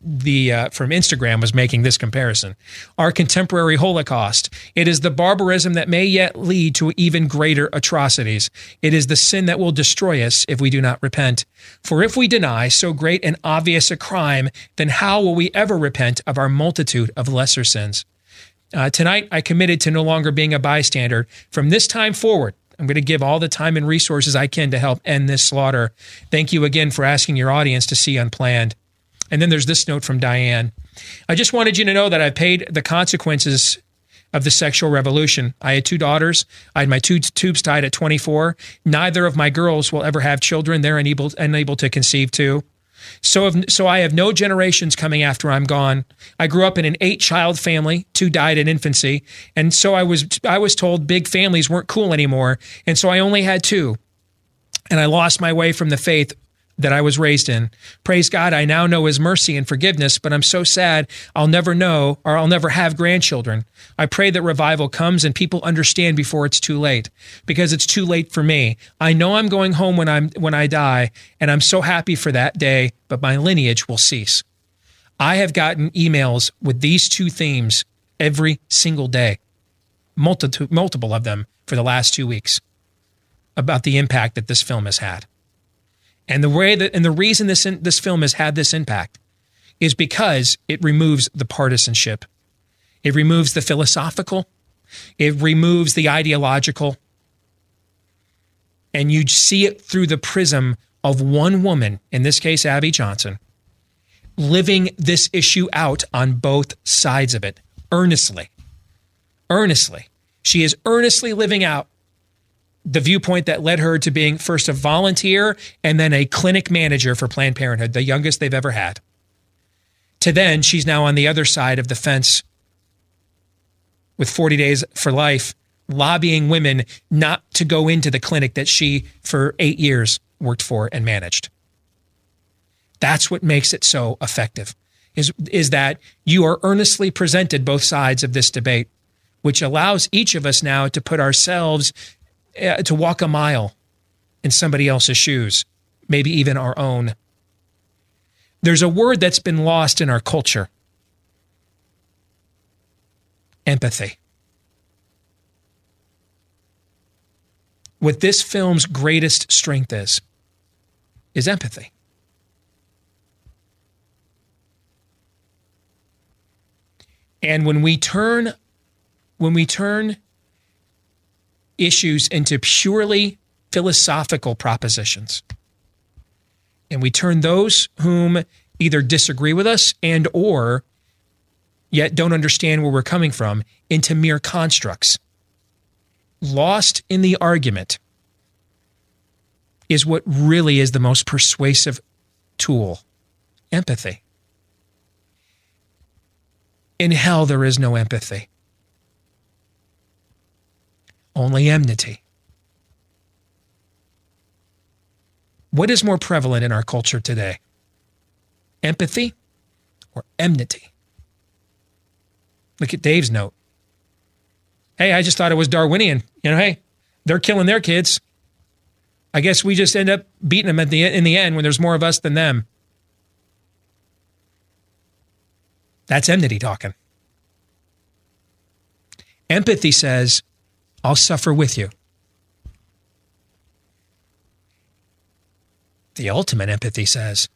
the uh, from Instagram was making this comparison. Our contemporary Holocaust. It is the barbarism that may yet lead to even greater atrocities. It is the sin that will destroy us if we do not repent. For if we deny so great and obvious a crime, then how will we ever repent of our multitude of lesser sins? Uh, tonight, I committed to no longer being a bystander. From this time forward, I'm going to give all the time and resources I can to help end this slaughter. Thank you again for asking your audience to see Unplanned. And then there's this note from Diane. I just wanted you to know that I paid the consequences of the sexual revolution. I had two daughters. I had my two tubes tied at 24. Neither of my girls will ever have children. They're unable, unable to conceive too. So, so I have no generations coming after I'm gone. I grew up in an eight child family. Two died in infancy, and so I was I was told big families weren't cool anymore, and so I only had two, and I lost my way from the faith that I was raised in. Praise God, I now know His mercy and forgiveness, but I'm so sad I'll never know or I'll never have grandchildren. I pray that revival comes and people understand before it's too late, because it's too late for me. I know I'm going home when I'm when I die, and I'm so happy for that day, but my lineage will cease. I have gotten emails with these two themes every single day, multiple multiple of them for the last two weeks, about the impact that this film has had. And the way that and the reason this this film has had this impact is because it removes the partisanship. It removes the philosophical. It removes the ideological. And you see it through the prism of one woman, in this case Abby Johnson, living this issue out on both sides of it earnestly. Earnestly. She is earnestly living out the viewpoint that led her to being first a volunteer and then a clinic manager for Planned Parenthood, the youngest they've ever had. To then, she's now on the other side of the fence with 40 Days for Life, lobbying women not to go into the clinic that she, for eight years, worked for and managed. That's what makes it so effective. Is, is that you are earnestly presented both sides of this debate, which allows each of us now to put ourselves Uh, to walk a mile in somebody else's shoes, maybe even our own. There's a word that's been lost in our culture empathy. What this film's greatest strength is, is empathy. And when we turn, when we turn issues into purely philosophical propositions. And we turn those whom either disagree with us and or yet don't understand where we're coming from into mere constructs. Lost in the argument is what really is the most persuasive tool empathy. In hell, there is no empathy only enmity. What is more prevalent in our culture today? Empathy or enmity? Look at Dave's note. Hey, I just thought it was Darwinian. You know, hey, they're killing their kids. I guess we just end up beating them at the in the end when there's more of us than them. That's enmity talking. Empathy says, I'll suffer with you. The ultimate empathy says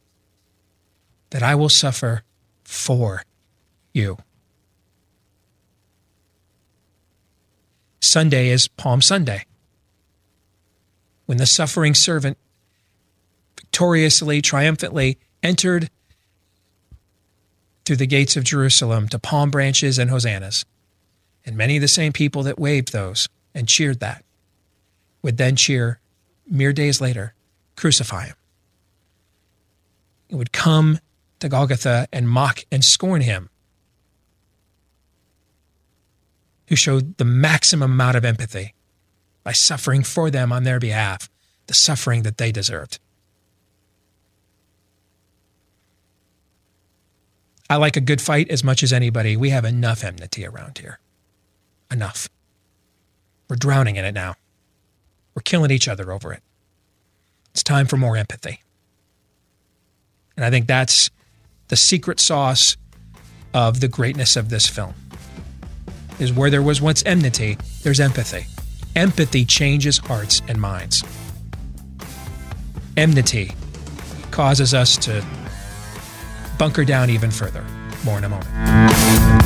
that I will suffer for you. Sunday is Palm Sunday, when the suffering servant victoriously, triumphantly entered through the gates of Jerusalem to palm branches and hosannas. And many of the same people that waved those and cheered that would then cheer mere days later, crucify him. It would come to Golgotha and mock and scorn him, who showed the maximum amount of empathy by suffering for them on their behalf, the suffering that they deserved. I like a good fight as much as anybody. We have enough enmity around here enough. We're drowning in it now. We're killing each other over it. It's time for more empathy. And I think that's the secret sauce of the greatness of this film. Is where there was once enmity, there's empathy. Empathy changes hearts and minds. Enmity causes us to bunker down even further. More in a moment.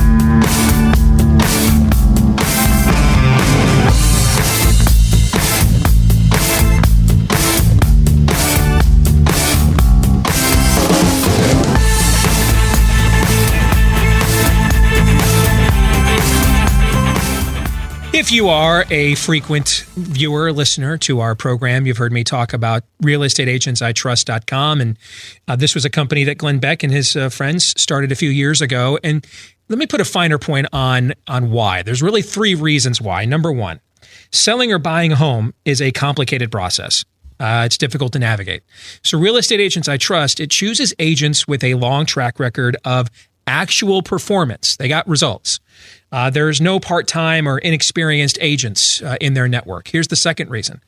If you are a frequent viewer, listener to our program, you've heard me talk about realestateagentsitrust.com. And uh, this was a company that Glenn Beck and his uh, friends started a few years ago. And let me put a finer point on, on why. There's really three reasons why. Number one, selling or buying a home is a complicated process. Uh, it's difficult to navigate. So, Real Estate Agents I Trust, it chooses agents with a long track record of actual performance. They got results. Uh, there's no part time or inexperienced agents uh, in their network. Here's the second reason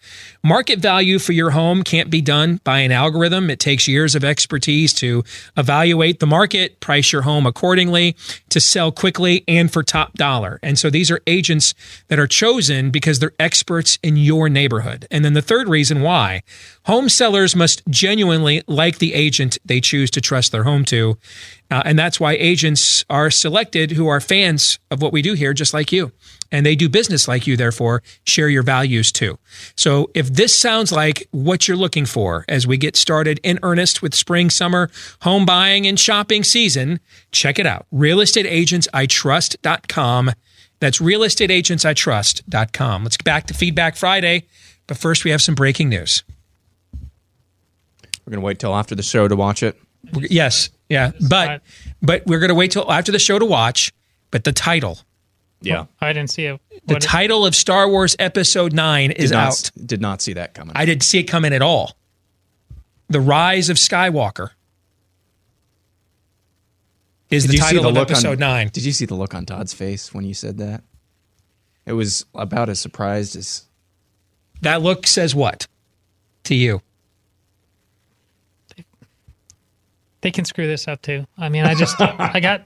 market value for your home can't be done by an algorithm. It takes years of expertise to evaluate the market, price your home accordingly, to sell quickly, and for top dollar. And so these are agents that are chosen because they're experts in your neighborhood. And then the third reason why home sellers must genuinely like the agent they choose to trust their home to. Uh, and that's why agents are selected who are fans of what we do here, just like you. And they do business like you, therefore, share your values too. So if this sounds like what you're looking for as we get started in earnest with spring, summer, home buying, and shopping season, check it out. RealestateAgentsITrust.com. That's realestateagentsitrust.com. Let's get back to Feedback Friday. But first, we have some breaking news. We're going to wait till after the show to watch it. Yes, yeah, but but we're gonna wait till after the show to watch. But the title, yeah, oh, I didn't see it. the What- title of Star Wars Episode Nine is did not, out. Did not see that coming. I didn't see it coming at all. The Rise of Skywalker is Did the you see title the of look Episode on, Nine. Did you see the look on Todd's face when you said that? It was about as surprised as That look says what to you? they can screw this up too. I mean, I just I got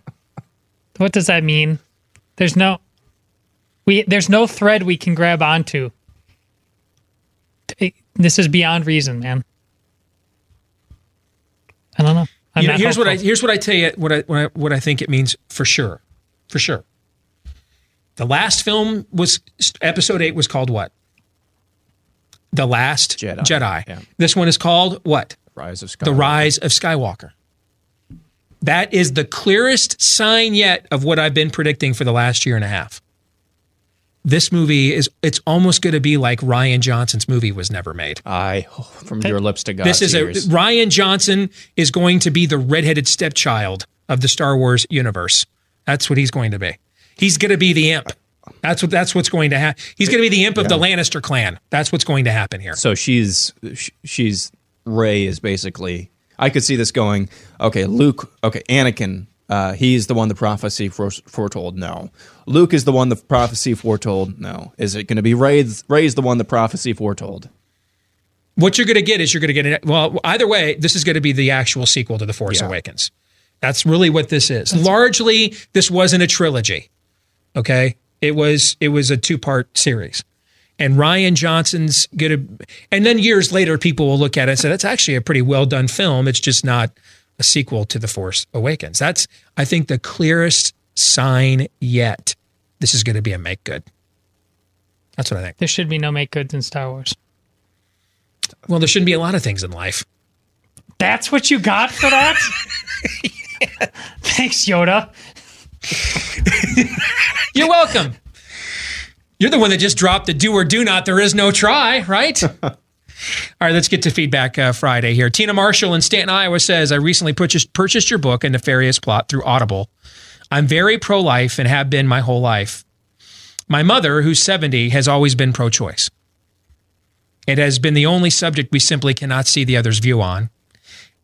what does that mean? There's no we there's no thread we can grab onto. It- This is beyond reason, man. I don't know. I'm You know, not here's what I here's what I tell you what I, what I what I think it means for sure, for sure. The last film was Episode Eight was called what? The Last Jedi. Jedi. This one is called what? Rise of The Rise of Skywalker. That is the clearest sign yet of what I've been predicting for the last year and a half. This movie is it's almost going to be like Rian Johnson's movie was never made. I from your lips to God's This is ears. a Rian Johnson is going to be the redheaded stepchild of the Star Wars universe. That's what he's going to be. He's going to be the imp. That's what that's what's going to happen. He's going to be the imp of the Lannister clan. That's what's going to happen here. So she's sh- she's Rey is basically. I could see this going. Okay, Luke. Okay, Anakin. Uh, he's the one the prophecy foretold. No, Luke is the one the prophecy foretold. No, is it going to be Rey? Rey's the one the prophecy foretold. What you're going to get is you're going to get it. Well, either way, this is going to be the actual sequel to The Force Yeah. Awakens. That's really what this is. Largely, this wasn't a trilogy. Okay, it was it was a two part series, and Rian Johnson's gonna. And then years later, people will look at it and say that's actually a pretty well done film. It's just not a sequel to The Force Awakens. That's I think the clearest sign yet. This is going to be a make good. That's what I think. There should be no make goods in Star Wars. Well, there shouldn't be a lot of things in life. That's what you got for that? Thanks, Yoda. You're welcome. You're the one that just dropped the do or do not. There is no try, right? All right, let's get to feedback uh, Friday here. Tina Marshall in Stanton, Iowa says, I recently purchased, purchased your book, A Nefarious Plot, through Audible. I'm very pro life and have been my whole life. My mother, who's 70, has always been pro choice. It has been the only subject we simply cannot see the other's view on.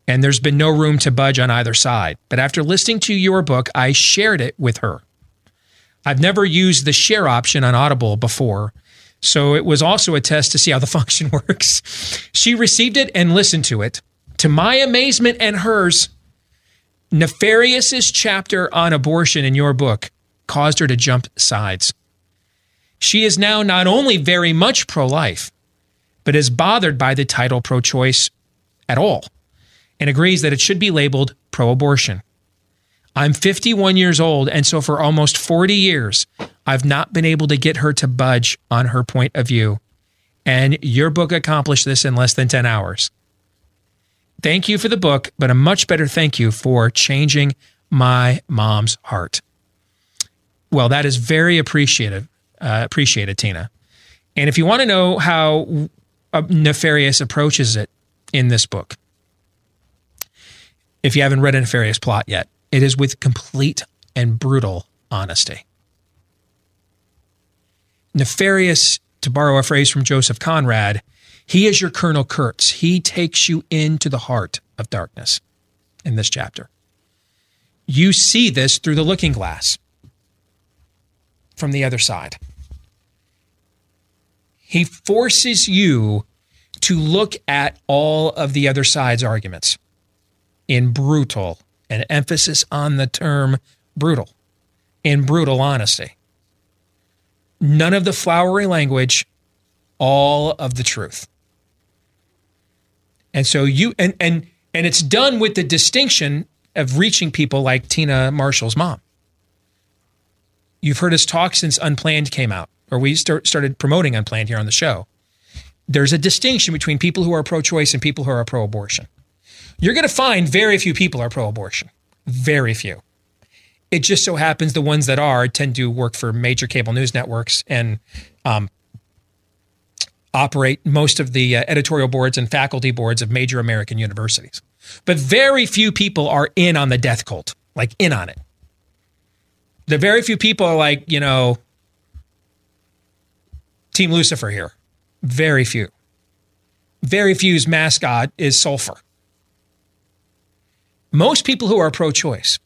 And there's been no room to budge on either side. But after listening to your book, I shared it with her. I've never used the share option on Audible before, so it was also a test to see how the function works. She received it and listened to it. To my amazement and hers, Nefarious's chapter on abortion in your book caused her to jump sides. She is now not only very much pro life, but is bothered by the title pro choice at all and agrees that it should be labeled pro abortion. I'm 51 years old, and so for almost 40 years, I've not been able to get her to budge on her point of view. And your book accomplished this in less than 10 hours. Thank you for the book, but a much better thank you for changing my mom's heart. Well, that is very appreciative Uh, appreciate it, Tina. And if you want to know how uh, Nefarious approaches it in this book, if you haven't read a Nefarious plot yet, it is with complete and brutal honesty. Nefarious, to borrow a phrase from Joseph Conrad, he is your Colonel Kurtz. He takes you into the heart of darkness in this chapter. You see this through the looking glass from the other side. He forces you to look at all of the other side's arguments in brutal, an emphasis on the term brutal, in brutal honesty. None of the flowery language, all of the truth. And so you and and and it's done with the distinction of reaching people like Tina Marshall's mom. You've heard us talk since Unplanned came out, or we start, started promoting Unplanned here on the show. There's a distinction between people who are pro choice and people who are pro abortion. You're going to find very few people are pro abortion. Very few. It just so happens the ones that are tend to work for major cable news networks and um, operate most of the uh, editorial boards and faculty boards of major American universities. But very few people are in on the death cult, like in on it. The very few people are like, you know, Team Lucifer here. Very few. Very few's mascot is sulfur. Most people who are pro choice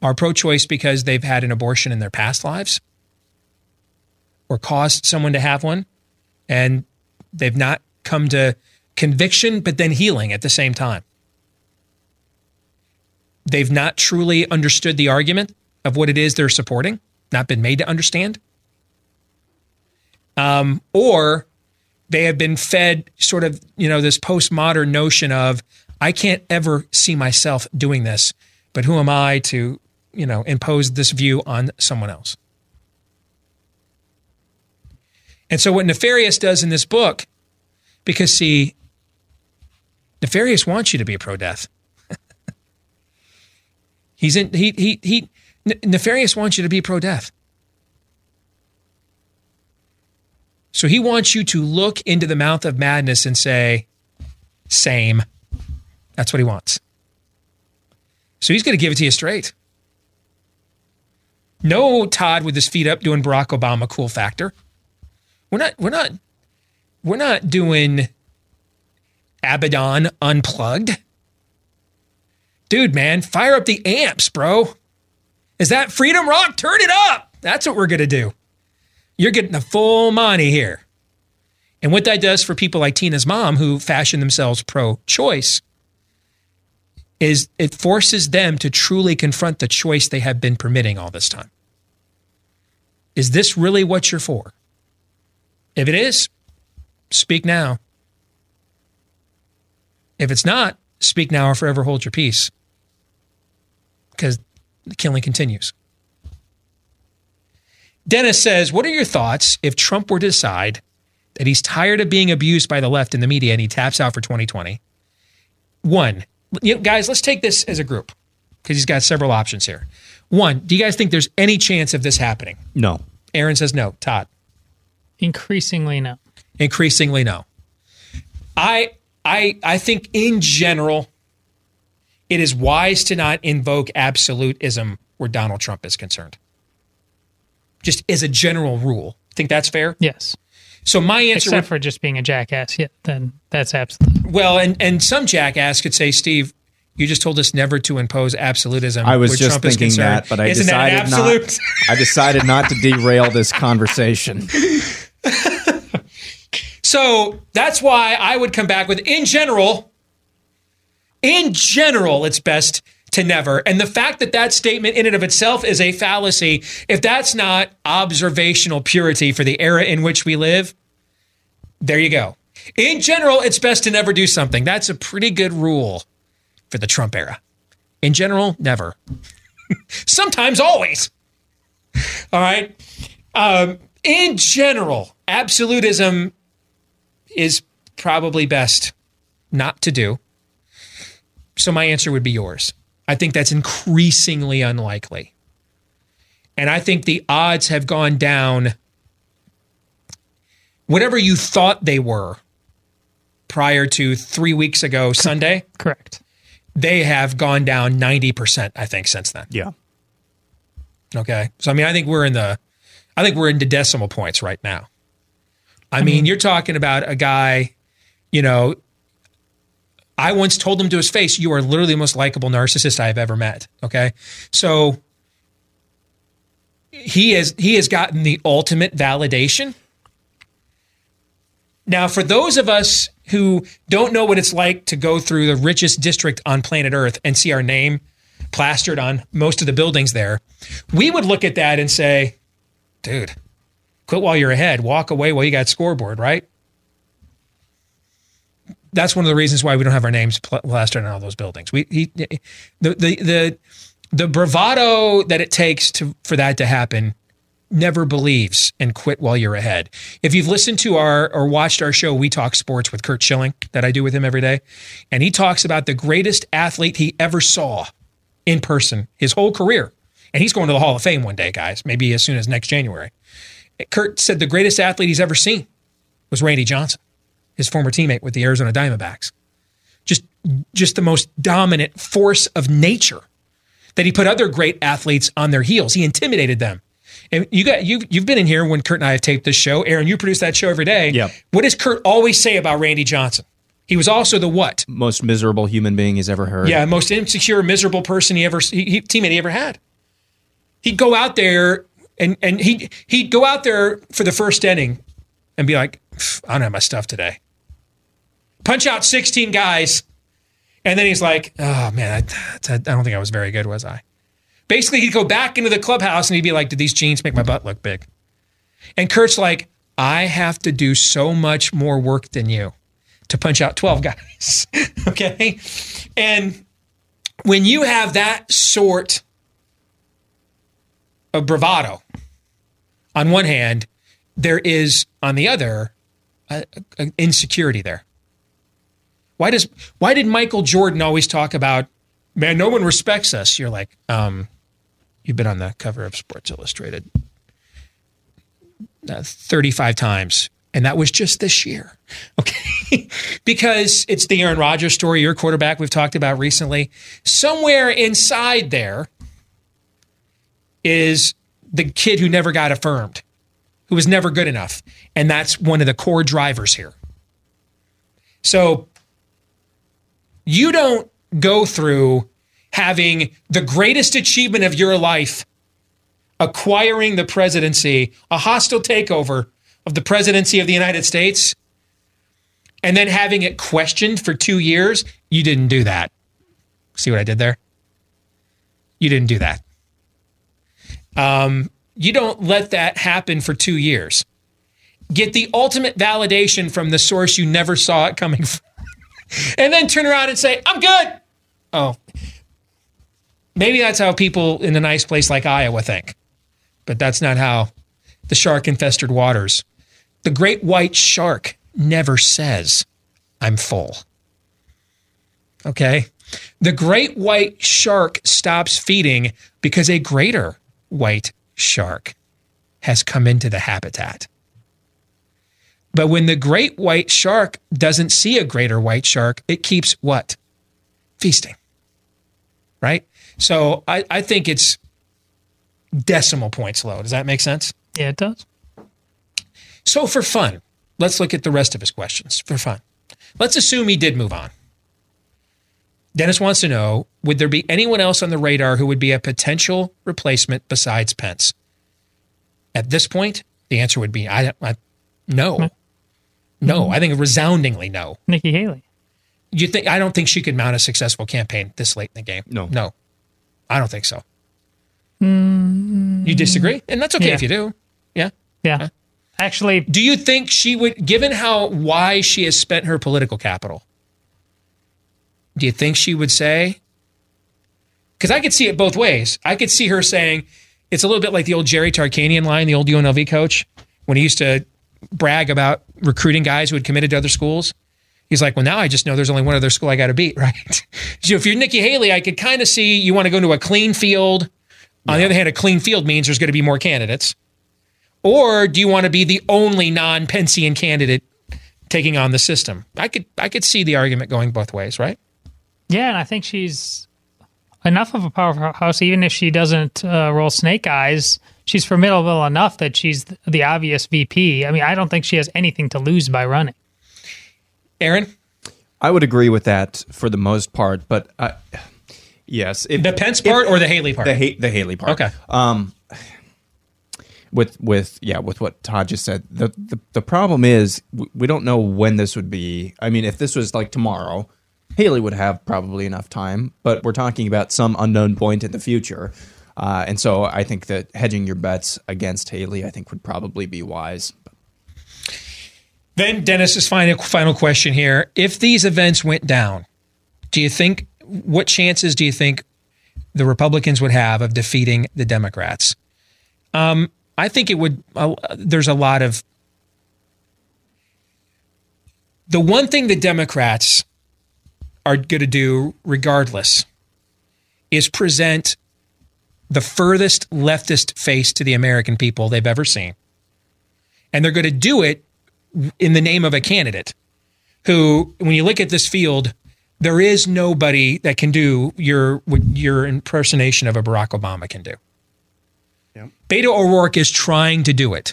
are pro choice because they've had an abortion in their past lives or caused someone to have one and they've not come to conviction, but then healing at the same time. They've not truly understood the argument of what it is they're supporting, not been made to understand. Um, or they have been fed sort of, you know, this postmodern notion of, I can't ever see myself doing this, but who am I to, you know, impose this view on someone else? And so, what Nefarious does in this book, because see, Nefarious wants you to be pro death. He's in, he, he, he, Nefarious wants you to be pro death. So he wants you to look into the mouth of madness and say, same. That's what he wants. So he's going to give it to you straight. No Todd with his feet up doing Barack Obama cool factor. We're not we're not we're not doing Abaddon unplugged. Dude, man, fire up the amps, bro. Is that Freedom Rock? Turn it up. That's what we're going to do. You're getting the full money here. And what that does for people like Tina's mom who fashion themselves pro choice is it forces them to truly confront the choice they have been permitting all this time. Is this really what you're for? If it is, speak now. If it's not, speak now or forever hold your peace. Because the killing continues. Dennis says, What are your thoughts if Trump were to decide that he's tired of being abused by the left in the media and he taps out for 2020? One, you know, guys, let's take this as a group because he's got several options here. One, do you guys think there's any chance of this happening? No. Aaron says no. Todd? Increasingly no. Increasingly no. I I I think in general it is wise to not invoke absolutism where Donald Trump is concerned. Just as a general rule. Think that's fair? Yes. So my answer Except for just being a jackass, yeah, then that's absolute. Well, and and some jackass could say, Steve, you just told us never to impose absolutism. I was where just Trump is thinking that, but I Isn't decided not. I decided not to derail this conversation. So that's why I would come back with in general, in general, it's best to never. And the fact that that statement in and of itself is a fallacy, if that's not observational purity for the era in which we live, there you go. In general, it's best to never do something. That's a pretty good rule for the Trump era. In general, never. Sometimes, always. All right. Um, in general, absolutism is probably best not to do. So my answer would be yours. I think that's increasingly unlikely. And I think the odds have gone down whatever you thought they were prior to three weeks ago Sunday. Correct. They have gone down 90%, I think, since then. Yeah. Okay. So, I mean, I think we're in the, I think we're into decimal points right now. I, mean, you're talking about a guy, you know, I once told him to his face, you are literally the most likable narcissist I have ever met. Okay. So he has he has gotten the ultimate validation. Now, for those of us who don't know what it's like to go through the richest district on planet Earth and see our name plastered on most of the buildings there, we would look at that and say, dude, quit while you're ahead, walk away while you got scoreboard, right? That's one of the reasons why we don't have our names plastered on all those buildings. We he, the the the the bravado that it takes to for that to happen never believes and quit while you're ahead. If you've listened to our or watched our show We Talk Sports with Curt Schilling that I do with him every day, and he talks about the greatest athlete he ever saw in person his whole career. And he's going to the Hall of Fame one day, guys, maybe as soon as next January. Curt said the greatest athlete he's ever seen was Randy Johnson, his former teammate with the Arizona Diamondbacks. Just just the most dominant force of nature that he put other great athletes on their heels. He intimidated them. And you got you you've been in here when Curt and I have taped this show. Aaron, you produce that show every day. Yep. What does Curt always say about Randy Johnson? He was also the what? Most miserable human being he's ever heard. Yeah, most insecure, miserable person he ever he, he, teammate he ever had. He'd go out there and and he he'd go out there for the first inning and be like, I don't have my stuff today. Punch out 16 guys, and then he's like, Oh man, I, I don't think I was very good, was I? Basically, he'd go back into the clubhouse and he'd be like, Did these jeans make my butt look big? And Curt's like, I have to do so much more work than you to punch out 12 guys. okay. And when you have that sort of bravado, on one hand, there is on the other insecurity there. Why does why did Michael Jordan always talk about man? No one respects us. You're like, um, you've been on the cover of Sports Illustrated uh, 35 times, and that was just this year. Okay, because it's the Aaron Rodgers story, your quarterback we've talked about recently. Somewhere inside there is the kid who never got affirmed, who was never good enough. And that's one of the core drivers here. So you don't go through having the greatest achievement of your life, acquiring the presidency, a hostile takeover of the presidency of the United States, and then having it questioned for two years. You didn't do that. See what I did there? You didn't do that. Um, you don't let that happen for two years. Get the ultimate validation from the source you never saw it coming from. And then turn around and say, I'm good. Oh, maybe that's how people in a nice place like Iowa think, but that's not how the shark infested waters. The great white shark never says, I'm full. Okay? The great white shark stops feeding because a greater white shark has come into the habitat. But when the great white shark doesn't see a greater white shark, it keeps what? Feasting. Right? So I, I think it's decimal points low. Does that make sense? Yeah, it does. So for fun, let's look at the rest of his questions for fun. Let's assume he did move on. Dennis wants to know Would there be anyone else on the radar who would be a potential replacement besides Pence? At this point, the answer would be I, I no. No, I think resoundingly no. Nikki Haley. You think I don't think she could mount a successful campaign this late in the game. No. No. I don't think so. Mm, You disagree? And that's okay Yeah. if you do. Yeah. Yeah. Actually, do you think she would given how why she has spent her political capital? Do you think she would say because I could see it both ways. I could see her saying it's a little bit like the old Jerry Tarkanian line, the old UNLV coach, when he used to brag about recruiting guys who had committed to other schools. He's like, well, now I just know there's only one other school I got to beat, right? so if you're Nikki Haley, I could kind of see you want to go to a clean field On the other hand, a clean field means there's going to be more candidates. Or do you want to be the only non-Pencean candidate taking on the system? I could I could see the argument going both ways, right? Yeah, and I think she's enough of a powerhouse, even if she doesn't uh, roll snake eyes. She's formidable enough that she's the obvious VP. I mean, I don't think she has anything to lose by running. Aaron, I would agree with that for the most part, but uh, yes, if, the Pence part if- or the Haley part? The ha- the Haley part. Okay. Um, with with yeah, with what Todd just said, the the, the problem is we, we don't know when this would be. I mean, if this was like tomorrow, Haley would have probably enough time, but we're talking about some unknown point in the future. Uh, and so I think that hedging your bets against Haley, I think, would probably be wise. Then Dennis's final final question here: If these events went down, do you think what chances do you think the Republicans would have of defeating the Democrats? Um, I think it would. Uh, there's a lot of the one thing the Democrats are going to do, regardless, is present the furthest leftist face to the American people they've ever seen, and they're going to do it in the name of a candidate who, when you look at this field, there is nobody that can do your what your impersonation of a Barack Obama can do. Beto O'Rourke is trying to do it,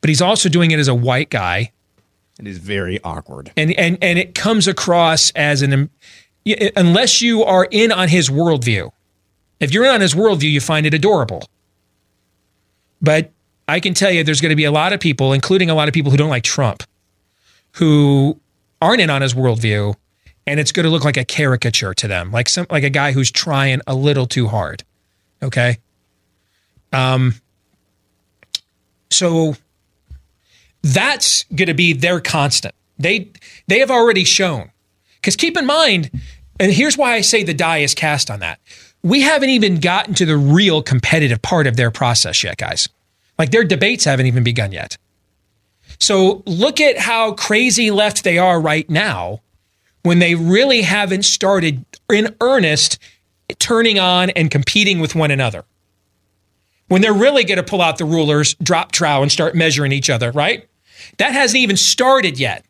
but he's also doing it as a white guy, It is very awkward. and and and it comes across as an unless you are in on his worldview. If you're in on his worldview, you find it adorable. But I can tell you, there's going to be a lot of people, including a lot of people who don't like Trump, who aren't in on his worldview, and it's going to look like a caricature to them, like some like a guy who's trying a little too hard. Okay. Um. So that's going to be their constant. They they have already shown. Because keep in mind, and here's why I say the die is cast on that. We haven't even gotten to the real competitive part of their process yet, guys. Like their debates haven't even begun yet. So look at how crazy left they are right now when they really haven't started in earnest turning on and competing with one another. When they're really going to pull out the rulers, drop trow, and start measuring each other, right? That hasn't even started yet.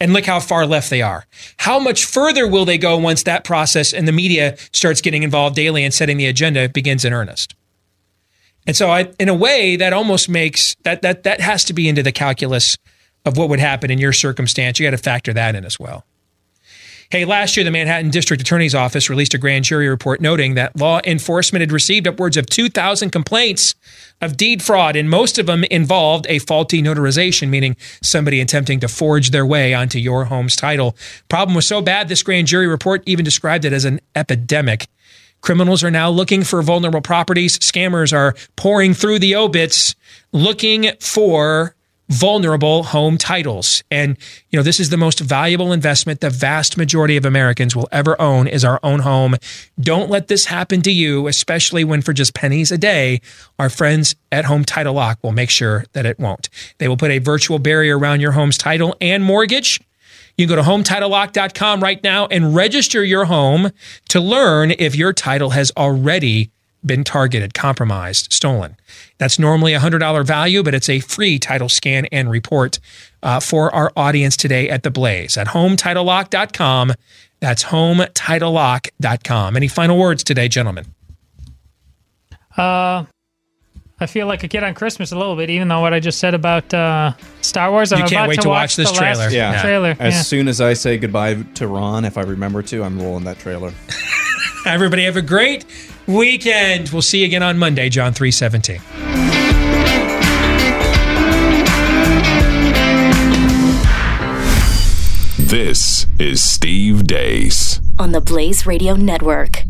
And look how far left they are. How much further will they go once that process and the media starts getting involved daily and setting the agenda begins in earnest? And so, I, in a way, that almost makes that that that has to be into the calculus of what would happen in your circumstance. You got to factor that in as well. Hey, last year, the Manhattan District Attorney's Office released a grand jury report noting that law enforcement had received upwards of 2,000 complaints of deed fraud, and most of them involved a faulty notarization, meaning somebody attempting to forge their way onto your home's title. Problem was so bad, this grand jury report even described it as an epidemic. Criminals are now looking for vulnerable properties. Scammers are pouring through the obits looking for vulnerable home titles. And, you know, this is the most valuable investment the vast majority of Americans will ever own is our own home. Don't let this happen to you, especially when for just pennies a day, our friends at Home Title Lock will make sure that it won't. They will put a virtual barrier around your home's title and mortgage. You can go to hometitlelock.com right now and register your home to learn if your title has already been targeted, compromised, stolen. That's normally a $100 value, but it's a free title scan and report uh, for our audience today at The Blaze at hometitlelock.com. That's hometitlelock.com. Any final words today, gentlemen? Uh, I feel like a kid on Christmas a little bit, even though what I just said about uh, Star Wars. I'm You can't about wait to to watch this the last trailer. Yeah. Trailer. As yeah. soon as I say goodbye to Ron, if I remember to, I'm rolling that trailer. Everybody have a great weekend. We'll see you again on Monday, John 317. This is Steve Deace. on the Blaze Radio Network.